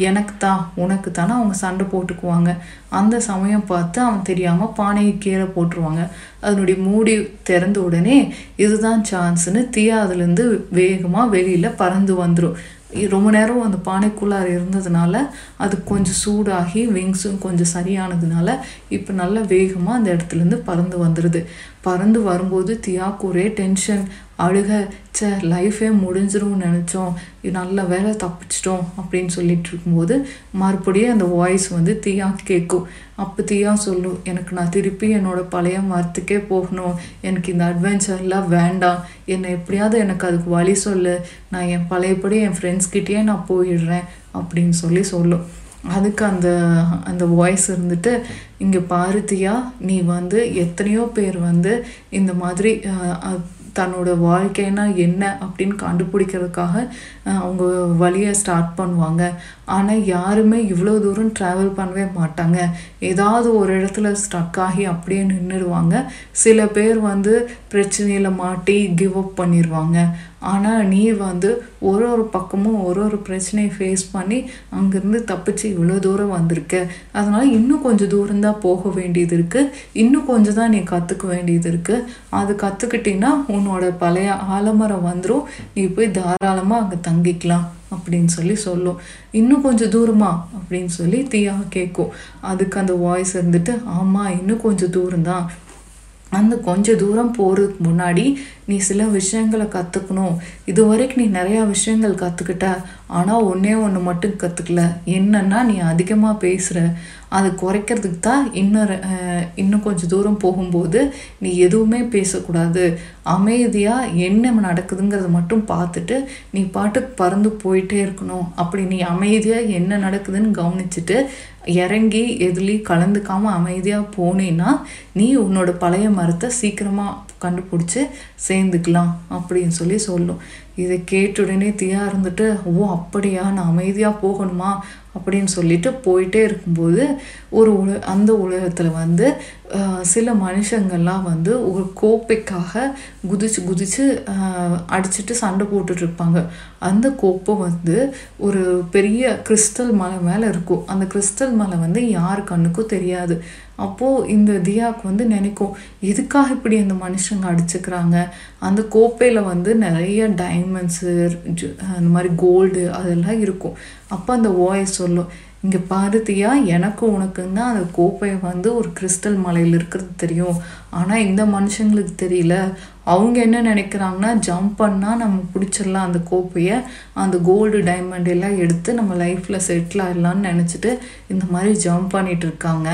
எனக்கு தான் உனக்கு தானே அவங்க சண்டை போட்டுக்குவாங்க. அந்த சமயம் பார்த்து அவன் தெரியாமல் பானையை கீழே போட்டுருவாங்க. அதனுடைய மூடி திறந்த உடனே இதுதான் சான்ஸ்னு தீயா அதுலேருந்து வேகமாக வெளியில் பறந்து வந்துடும் ரொம்ப நேரம் அந்த பானைக்குள்ளார இருந்ததுனால அது கொஞ்சம் சூடாகி விங்ஸும் கொஞ்சம் சரியானதுனால இப்போ நல்ல வேகமாக அந்த இடத்துலேருந்து பறந்து வந்துடுது பறந்து வரும்போது தியாக்கு ஒரே டென்ஷன் அழுக சே லைஃபே முடிஞ்சிரும்னு நினச்சோம். நல்ல வேலை தப்பிச்சிட்டோம் அப்படின்னு சொல்லிட்டு இருக்கும்போது மறுபடியும் அந்த வாய்ஸ் வந்து தீயா கேட்கும். அப்போ தீயா சொல்லும் எனக்கு நான் திருப்பி என்னோடய பழைய மரத்துக்கே போகணும். எனக்கு இந்த அட்வென்ச்சர்லாம் வேண்டாம். என்னை எப்படியாவது எனக்கு அதுக்கு வழி சொல்லு. நான் என் பழையபடி என் ஃப்ரெண்ட்ஸ்கிட்டேயே நான் போயிடுறேன் அப்படின்னு சொல்லி சொல்லும். அதுக்கு அந்த அந்த வாய்ஸ் இருந்துட்டு இங்கே பாரதியா நீ வந்து எத்தனையோ பேர் வந்து இந்த மாதிரி தன்னோட வாழ்க்கைனா என்ன? அப்படின்னு கண்டுபிடிக்கிறதுக்காக அவங்க வழியை ஸ்டார்ட் பண்ணுவாங்க. ஆனால் யாருமே இவ்வளோ தூரம் ட்ராவல் பண்ணவே மாட்டாங்க. ஏதாவது ஒரு இடத்துல ஸ்டக் ஆகி அப்படியே நின்றுடுவாங்க சில பேர் வந்து பிரச்சனையில் மாட்டி கிவ் அப் பண்ணிடுவாங்க. ஆனால் நீ வந்து ஒரு ஒரு பக்கமும் ஒரு ஒரு பிரச்சனையை ஃபேஸ் பண்ணி அங்கேருந்து தப்பிச்சு இவ்வளோ தூரம் வந்திருக்க. அதனால் இன்னும் கொஞ்சம் தூரம் தான் போக வேண்டியது இருக்குது இன்னும் கொஞ்சம் தான் நீ கற்றுக்க வேண்டியது இருக்குது அது கற்றுக்கிட்டிங்கன்னா உன்னோட பழைய ஆலமரம் வந்துடும் நீ போய் தாராளமாக அங்கே தங்கிக்கலாம் அப்படின்னு சொல்லி சொல்லும். இன்னும் கொஞ்சம் தூரமா அப்படின்னு சொல்லி தீயா கேட்கும் அதுக்கு அந்த வாய்ஸ் இருந்துட்டு ஆமாம் இன்னும் கொஞ்சம் தூரம்தான் அந்த கொஞ்சம் தூரம் போகிறதுக்கு முன்னாடி நீ சில விஷயங்களை கற்றுக்கணும் இது வரைக்கும் நீ நிறையா விஷயங்கள் கற்றுக்கிட்ட ஆனால் ஒன்றே ஒன்று மட்டும் கற்றுக்கல என்னன்னா நீ அதிகமாக பேசுகிற அதை குறைக்கிறதுக்கு தான் இன்னும் இன்னும் கொஞ்சம் தூரம் போகும்போது நீ எதுவுமே பேசக்கூடாது. அமைதியாக என்ன நடக்குதுங்கிறத மட்டும் பார்த்துட்டு நீ பாட்டுக்கு பறந்து போயிட்டே இருக்கணும். அப்படி நீ அமைதியாக என்ன நடக்குதுன்னு கவனிச்சுட்டு இறங்கி எதுலேயும் கலந்துக்காமல் அமைதியாக போனேன்னா நீ உன்னோட பழைய மரத்தை சீக்கிரமாக கண்டுபிடிச்சி சேர்ந்துக்கலாம் அப்படின்னு சொல்லி சொல்லும். இதை கேட்ட உடனே தியா இருந்துட்டு ஓ அப்படியா? நான் அமைதியாக போகணுமா? அப்படின்னு சொல்லிட்டு போயிட்டே இருக்கும்போது ஒரு உல அந்த உலகத்தில் வந்து சில மனுஷங்கள்லாம் வந்து ஒரு கோப்பைக்காக குதிச்சு குதிச்சு அடிச்சுட்டு அடிச்சிட்டு சண்டை போட்டுட்டு இருப்பாங்க. அந்த கோப்பை வந்து ஒரு பெரிய கிறிஸ்டல் மலை மேலே இருக்கும். அந்த கிறிஸ்டல் மலை வந்து யார் கண்ணுக்கும் தெரியாது. அப்போது இந்த தியாவுக்கு வந்து நினைக்கும் எதுக்காக இப்படி அந்த மனுஷங்க அடிச்சுக்கிறாங்க? அந்த கோப்பையில் வந்து நிறைய டைமண்ட்ஸு அந்த மாதிரி கோல்டு அதெல்லாம் இருக்கும். அப்போ அந்த வாய்ஸ் சொல்லும் இங்கே பாரதியா எனக்கும் உனக்கும் தான் அந்த கோப்பையை வந்து ஒரு கிறிஸ்டல் மலையில் இருக்கிறது தெரியும். ஆனால் இந்த மனுஷங்களுக்கு தெரியல. அவங்க என்ன நினைக்கிறாங்கன்னா ஜம்ப் பண்ணால் நம்ம பிடிச்சிடலாம் அந்த கோப்பையை. அந்த கோல்டு டைமண்ட் எல்லாம் எடுத்து நம்ம லைஃப்பில் செட்டில் ஆகிடலான்னு நினச்சிட்டு இந்த மாதிரி ஜம்ப் பண்ணிகிட்டு இருக்காங்க.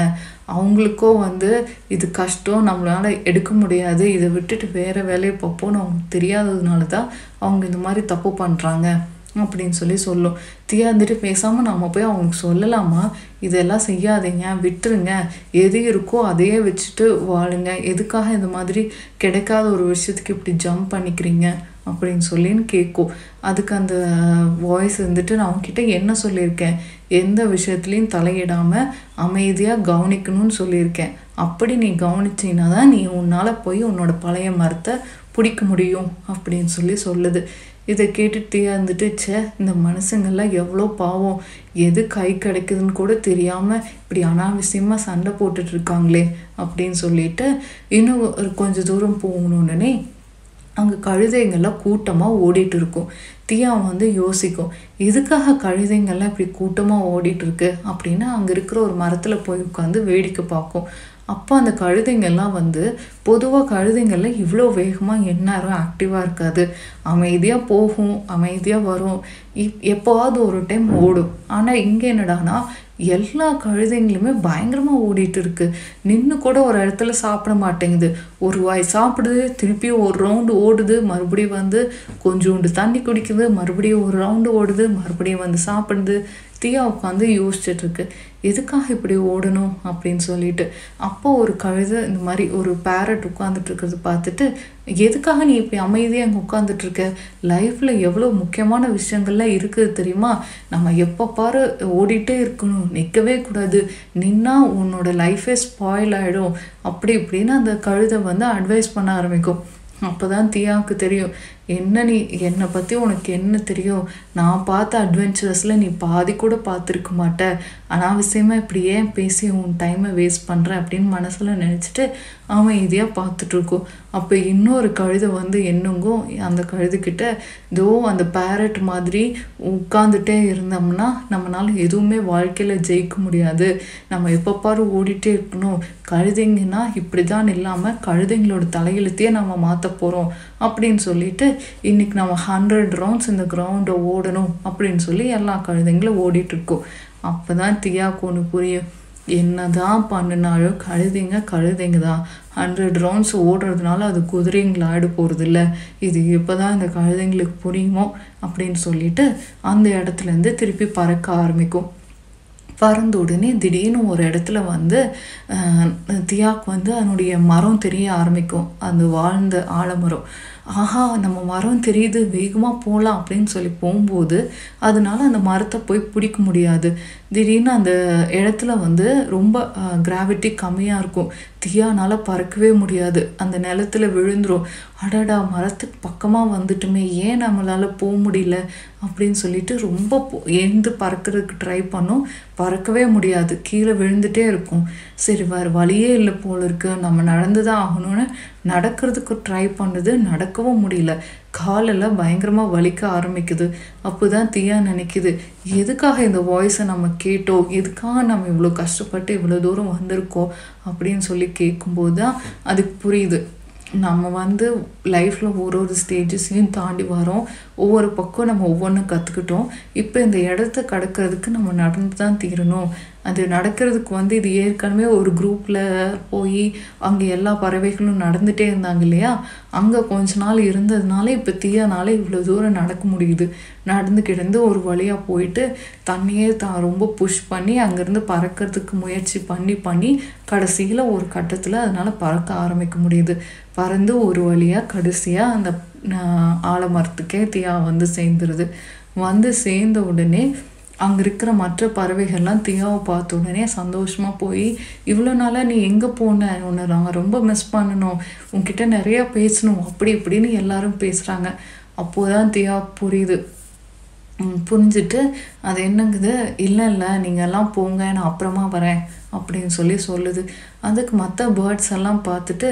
அவங்களுக்கும் வந்து இது கஷ்டம் நம்மளால எடுக்க முடியாது இதை விட்டுட்டு வேறு வேலையை பார்ப்போம்னு அவங்களுக்கு தெரியாததுனால தான் அவங்க இந்த மாதிரி தப்பு பண்ணுறாங்க அப்படின்னு சொல்லி சொல்லும். தியா பேசாமல் நம்ம போய் அவங்களுக்கு சொல்லலாமா? இதெல்லாம் செய்யாதீங்க விட்டுருங்க. எது இருக்கோ அதையே வச்சுட்டு வாழுங்க. எதுக்காக இந்த மாதிரி கிடைக்காத ஒரு விஷயத்துக்கு இப்படி ஜம்ப் பண்ணிக்கிறீங்க அப்படின்னு சொல்லின்னு கேட்கும் அதுக்கு அந்த வாய்ஸ் வந்துட்டு நான் அவங்கக்கிட்ட என்ன சொல்லியிருக்கேன்? எந்த விஷயத்துலையும் தலையிடாமல் அமைதியாக கவனிக்கணும்னு சொல்லியிருக்கேன். அப்படி நீ கவனிச்சின்னா தான் நீ உன்னால் போய் உன்னோட பழைய மரத்தை பிடிக்க முடியும் அப்படின்னு சொல்லி சொல்லுது. இதை கேட்டுட்டு இருந்துட்டு ச்சே இந்த மனுஷங்கள்லாம் எவ்வளோ பாவம். எது கை கிடைக்குதுன்னு கூட தெரியாமல் இப்படி அனாவசியமாக சண்டை போட்டுட்ருக்காங்களே அப்படின்னு சொல்லிட்டு இன்னும் ஒரு கொஞ்சம் தூரம் போகணுன்னே அங்கே கழுதைங்கள்லாம் கூட்டமாக ஓடிட்டு இருக்கும் தியா வந்து யோசிக்கும் எதுக்காக கழுதைங்கள்லாம் இப்படி கூட்டமாக ஓடிட்டு இருக்கு அப்படின்னு அங்கே இருக்கிற ஒரு மரத்தில் போய் உட்காந்து வேடிக்கை பார்க்கும். அப்போ அந்த கழுதைங்கள்லாம் வந்து பொதுவாக கழுதைங்கள்லாம் இவ்வளோ வேகமாக எந்நேரம் ஆக்டிவாக இருக்காது. அமைதியாக போகும் அமைதியாக வரும். இப் எப்போவாவது ஒரு டைம் ஓடும். ஆனால் இங்கே என்னடானா எல்லா கழுதைங்களுமே பயங்கரமாக ஓடிட்டு இருக்கு. நின்று கூட ஒரு இடத்துல சாப்பிட மாட்டேங்குது. ஒரு வாய் சாப்பிடுது திருப்பியும் ஒரு ரவுண்டு ஓடுது மறுபடியும் வந்து கொஞ்சோண்டு தண்ணி குடிக்குது மறுபடியும் ஒரு ரவுண்டு ஓடுது மறுபடியும் வந்து சாப்பிடுது. தியா உட்காந்து யோசிச்சுட்டு இருக்கு எதுக்காக இப்படி ஓடணும்? அப்படின்னு சொல்லிட்டு. அப்போ ஒரு கழுதை இந்த மாதிரி ஒரு பேரட் உட்காந்துட்டு இருக்கிறது பார்த்துட்டு எதுக்காக நீ இப்படி அமைதியாக அங்கே உட்காந்துட்டு இருக்க லைஃப்பில் எவ்வளோ முக்கியமான விஷயங்கள்லாம் இருக்குது தெரியுமா? நம்ம எப்போ பாரு ஓடிட்டே இருக்கணும். நிற்கவே கூடாது. நின்னா உன்னோட லைஃபே ஸ்பாயில் ஆகிடும் அப்படி இப்படின்னு அந்த கழுதை வந்து அட்வைஸ் பண்ண ஆரம்பிக்கும். அப்போ தான் தியாவுக்கு தெரியும். என்ன நீ என்னை பற்றி உனக்கு என்ன தெரியும்? நான் பார்த்த அட்வென்ச்சரஸில் நீ பாதி கூட பார்த்துருக்க மாட்ட. அனாவசியமாக இப்படி ஏன் பேசி உன் டைமை வேஸ்ட் பண்ணுற அப்படின்னு மனசில் நினச்சிட்டு அவன் இதையாக பார்த்துட்ருக்கோம் அப்போ இன்னொரு கழுதை வந்து என்னங்கும் அந்த கழுதுக்கிட்ட தோ அந்த பேரட் மாதிரி உட்காந்துட்டே இருந்தோம்னா நம்மளால எதுவுமே வாழ்க்கையில் ஜெயிக்க முடியாது. நம்ம எப்போ பாரு ஓடிட்டே இருக்கணும். கழுதைங்கன்னா இப்படி தான் இல்லாமல் கழுதைங்களோட தலையெழுத்தையே நம்ம மாற்ற போகிறோம் அப்படின்னு சொல்லிட்டு இன்னைக்கு நம்ம ஹண்ட்ரட் ரவுண்ட்ஸ் இந்த கிரவுண்டை ஓடணும் அப்படின்னு சொல்லி எல்லா கழுதைங்களும் ஓடிட்டுருக்கோம் அப்போ தான் தியாக்கு ஒன்று புரியும். என்னதான் பண்ணினாலும் கழுதைங்க கழுதைங்க தான். ஹண்ட்ரட் ரவுண்ட்ஸ் ஓடுறதுனால அது குதிரைங்களா ஆயிட போகிறது இல்லை இது இப்போ தான் இந்த கழுதைங்களுக்கு புரியுமோ அப்படின்னு சொல்லிட்டு அந்த இடத்துலேருந்து திருப்பி பறக்க ஆரம்பிக்கும். பறந்த உடனே திடீர்னு ஒரு இடத்துல வந்து அஹ், தியாக்கு வந்து அதனுடைய மரம் தெரிய ஆரம்பிக்கும். அந்த வாழ்ந்த ஆலமரம். ஆஹா நம்ம மரம் தெரியுது வேகமாக போகலாம் அப்படின்னு சொல்லி போகும்போது அதனால அந்த மரத்தை போய் பிடிக்க முடியாது. திடீர்னு அந்த இடத்துல வந்து ரொம்ப கிராவிட்டி கம்மியாக இருக்கும். தீயானால பறக்கவே முடியாது. அந்த நிலத்துல விழுந்துரும். அடடா மரத்துக்கு பக்கமாக வந்துட்டுமே ஏன் நம்மளால் போக முடியல அப்படின்னு சொல்லிட்டு ரொம்ப எழுந்து பறக்கிறதுக்கு ட்ரை பண்ணோம். பறக்கவே முடியாது. கீழே விழுந்துட்டே இருக்கும். சரி வேறு வழியே இல்லை போல இருக்கு. நம்ம நடந்து தான் ஆகணும்னு நடக்கிறதுக்கு ட்ரை பண்ணுது. நடக்கவும் முடியல. காலெல்லாம் பயங்கரமாக வலிக்க ஆரம்பிக்குது. அப்போ தான் தியா நினைக்குது. எதுக்காக இந்த வாய்ஸை நம்ம கேட்டோம்? எதுக்காக நம்ம இவ்வளோ கஷ்டப்பட்டு இவ்வளோ தூரம் வந்திருக்கோம்? அப்படின்னு சொல்லி கேட்கும்போது தான் அதுக்கு புரியுது. நம்ம வந்து லைஃப்பில் ஒரு ஒரு ஸ்டேஜஸையும் தாண்டி வரோம். ஒவ்வொரு பக்கம் நம்ம ஒவ்வொன்றும் கற்றுக்கிட்டோம் இப்போ இந்த இடத்த கடக்கிறதுக்கு நம்ம நடந்து தான் தீரணும். அது நடக்கிறதுக்கு வந்து இது ஏற்கனவே ஒரு குரூப்பில் போய் அங்கே எல்லா பறவைகளும் நடந்துகிட்டே இருந்தாங்க இல்லையா? அங்கே கொஞ்ச நாள் இருந்ததுனால இப்போ தீயனால இவ்வளோ தூரம் நடக்க முடியுது. நடந்து கிடந்து ஒரு வழியாக போயிட்டு தண்ணியே தான் ரொம்ப புஷ் பண்ணி அங்கேருந்து பறக்கிறதுக்கு முயற்சி பண்ணி பண்ணி கடைசியில் ஒரு கட்டத்தில் அதனால் பறக்க ஆரம்பிக்க முடியுது. பறந்து ஒரு வழியாக கடைசியாக அந்த ஆலமரத்துக்கே தியா வந்து சேர்ந்துருது. வந்து சேர்ந்த உடனே அங்கே இருக்கிற மற்ற பறவைகள்லாம் தியாவை பார்த்த உடனே சந்தோஷமாக போய் இவ்வளோ நாளாக நீ எங்கே போன? உன்னை நாங்கள் ரொம்ப மிஸ் பண்ணணும். உன்கிட்ட நிறையா பேசணும். அப்படி இப்படின்னு எல்லாரும் பேசுகிறாங்க அப்போதான் தியா புரியுது. புரிஞ்சுட்டு அது என்னங்குது? இல்லை இல்லை நீங்கள்லாம் போங்க. நான் அப்புறமா வரேன். அப்படின்னு சொல்லி சொல்லுது. அதுக்கு மற்ற பேர்ட்ஸ் எல்லாம் பார்த்துட்டு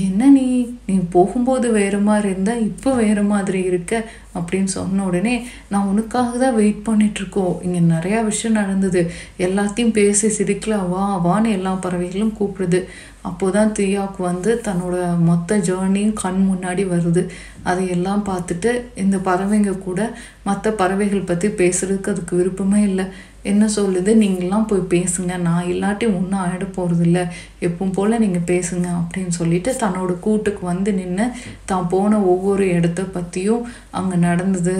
என்ன நீ? நீ போகும்போது வேறு மாதிரி இருந்தால் இப்போ வேறு மாதிரி இருக்க அப்படின்னு சொன்ன உடனே நான் உனக்காக தான் வெயிட் பண்ணிகிட்ருக்கோம் இங்கே நிறையா விஷயம் நடந்தது. எல்லாத்தையும் பேசி சிரிக்கல. வா வான்னு எல்லா பறவைகளும் கூப்பிடுது. அப்போதான் தியாவுக்கு வந்து தன்னோட மொத்த ஜேர்னியும் கண் முன்னாடி வருது. அதையெல்லாம் பார்த்துட்டு இந்த பறவைங்க கூட மற்ற பறவைகள் பற்றி பேசுறதுக்கு அதுக்கு விருப்பமே இல்லை. என்ன சொல்லுது? நீங்களாம் போய் பேசுங்க. நான் இல்லாட்டி ஒன்றும் ஆகிட போகிறதில்ல எப்பவும் போல் நீங்கள் பேசுங்க அப்படின்னு சொல்லிட்டு தன்னோட கூட்டுக்கு வந்து நின்று தான் போன ஒவ்வொரு இடத்த பற்றியும் அங்கே நடந்தது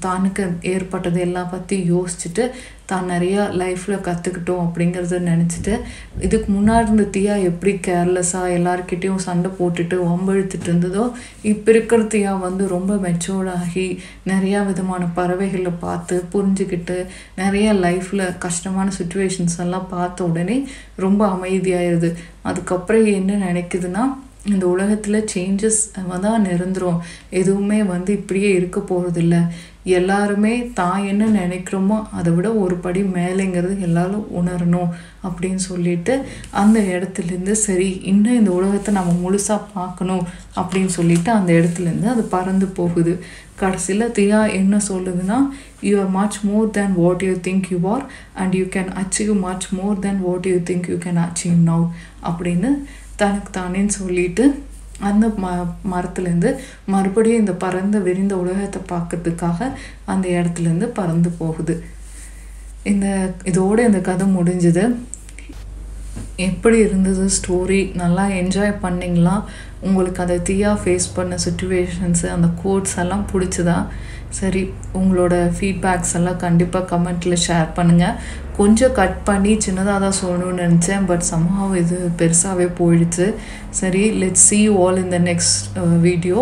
தானுக்கு ஏற்பட்டது எல்லா பற்றியும் யோசிச்சுட்டு தான் நிறையா லைஃப்பில் கற்றுக்கிட்டோம் அப்படிங்கிறத நினச்சிட்டு இதுக்கு முன்னாடி இருந்த தியா எப்படி கேர்லெஸ்ஸாக எல்லாருக்கிட்டேயும் சண்டை போட்டுட்டு வம்பழுத்துட்டு இருந்ததோ இப்போ இருக்கிற தியா வந்து ரொம்ப மெச்சோர்டாகி ஆகி நிறையா விதமான பறவைகளை பார்த்து புரிஞ்சுக்கிட்டு நிறைய லைஃப்பில் கஷ்டமான சுச்சுவேஷன்ஸ் எல்லாம் பார்த்த உடனே ரொம்ப அமைதியாயிருது. அதுக்கப்புறம் என்ன நினைக்குதுன்னா இந்த உலகத்தில் சேஞ்சஸ் தான் நிரந்தரம். எதுவுமே வந்து இப்படியே இருக்க போகிறதில்ல எல்லாருமே தான் என்ன நினைக்கிறோமோ அதை விட ஒரு படி மேலேங்கிறது எல்லாரும் உணரணும் அப்படின்னு சொல்லிட்டு அந்த இடத்துலேருந்து சரி இன்னும் இந்த உலகத்தை நம்ம முழுசாக பார்க்கணும் அப்படின்னு சொல்லிட்டு அந்த இடத்துலேருந்து அது பறந்து போகுது. கடைசியில் தியா என்ன சொல்லுதுன்னா you are much more than what you think you are and you can achieve much more than what you think you can achieve now அப்படின்னு தனக்கு தானேன்னு சொல்லிட்டு அந்த ம மரத்துலேருந்து மறுபடியும் இந்த பறந்து விரிந்த உலகத்தை பார்க்கறதுக்காக அந்த இடத்துலேருந்து பறந்து போகுது. இந்த இதோட இந்த கதை முடிஞ்சுது. எப்படி இருந்தது ஸ்டோரி நல்லா என்ஜாய் பண்ணிங்களா? உங்களுக்கு அந்த தீயாக ஃபேஸ் பண்ண சுச்சுவேஷன்ஸு அந்த கோட்ஸ் எல்லாம் பிடிச்சதா? சரி உங்களோட ஃபீட்பேக்ஸ் எல்லாம் கண்டிப்பாக கமெண்ட்டில் ஷேர் பண்ணுங்கள் கொஞ்சம் கட் பண்ணி சின்னதாக தான் சொல்லணும்னு நினச்சேன் பட் சம்ஹாவ் இது பெருசாகவே போயிடுச்சு. சரி let's see all in the next video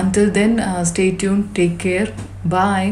until then stay tuned take care bye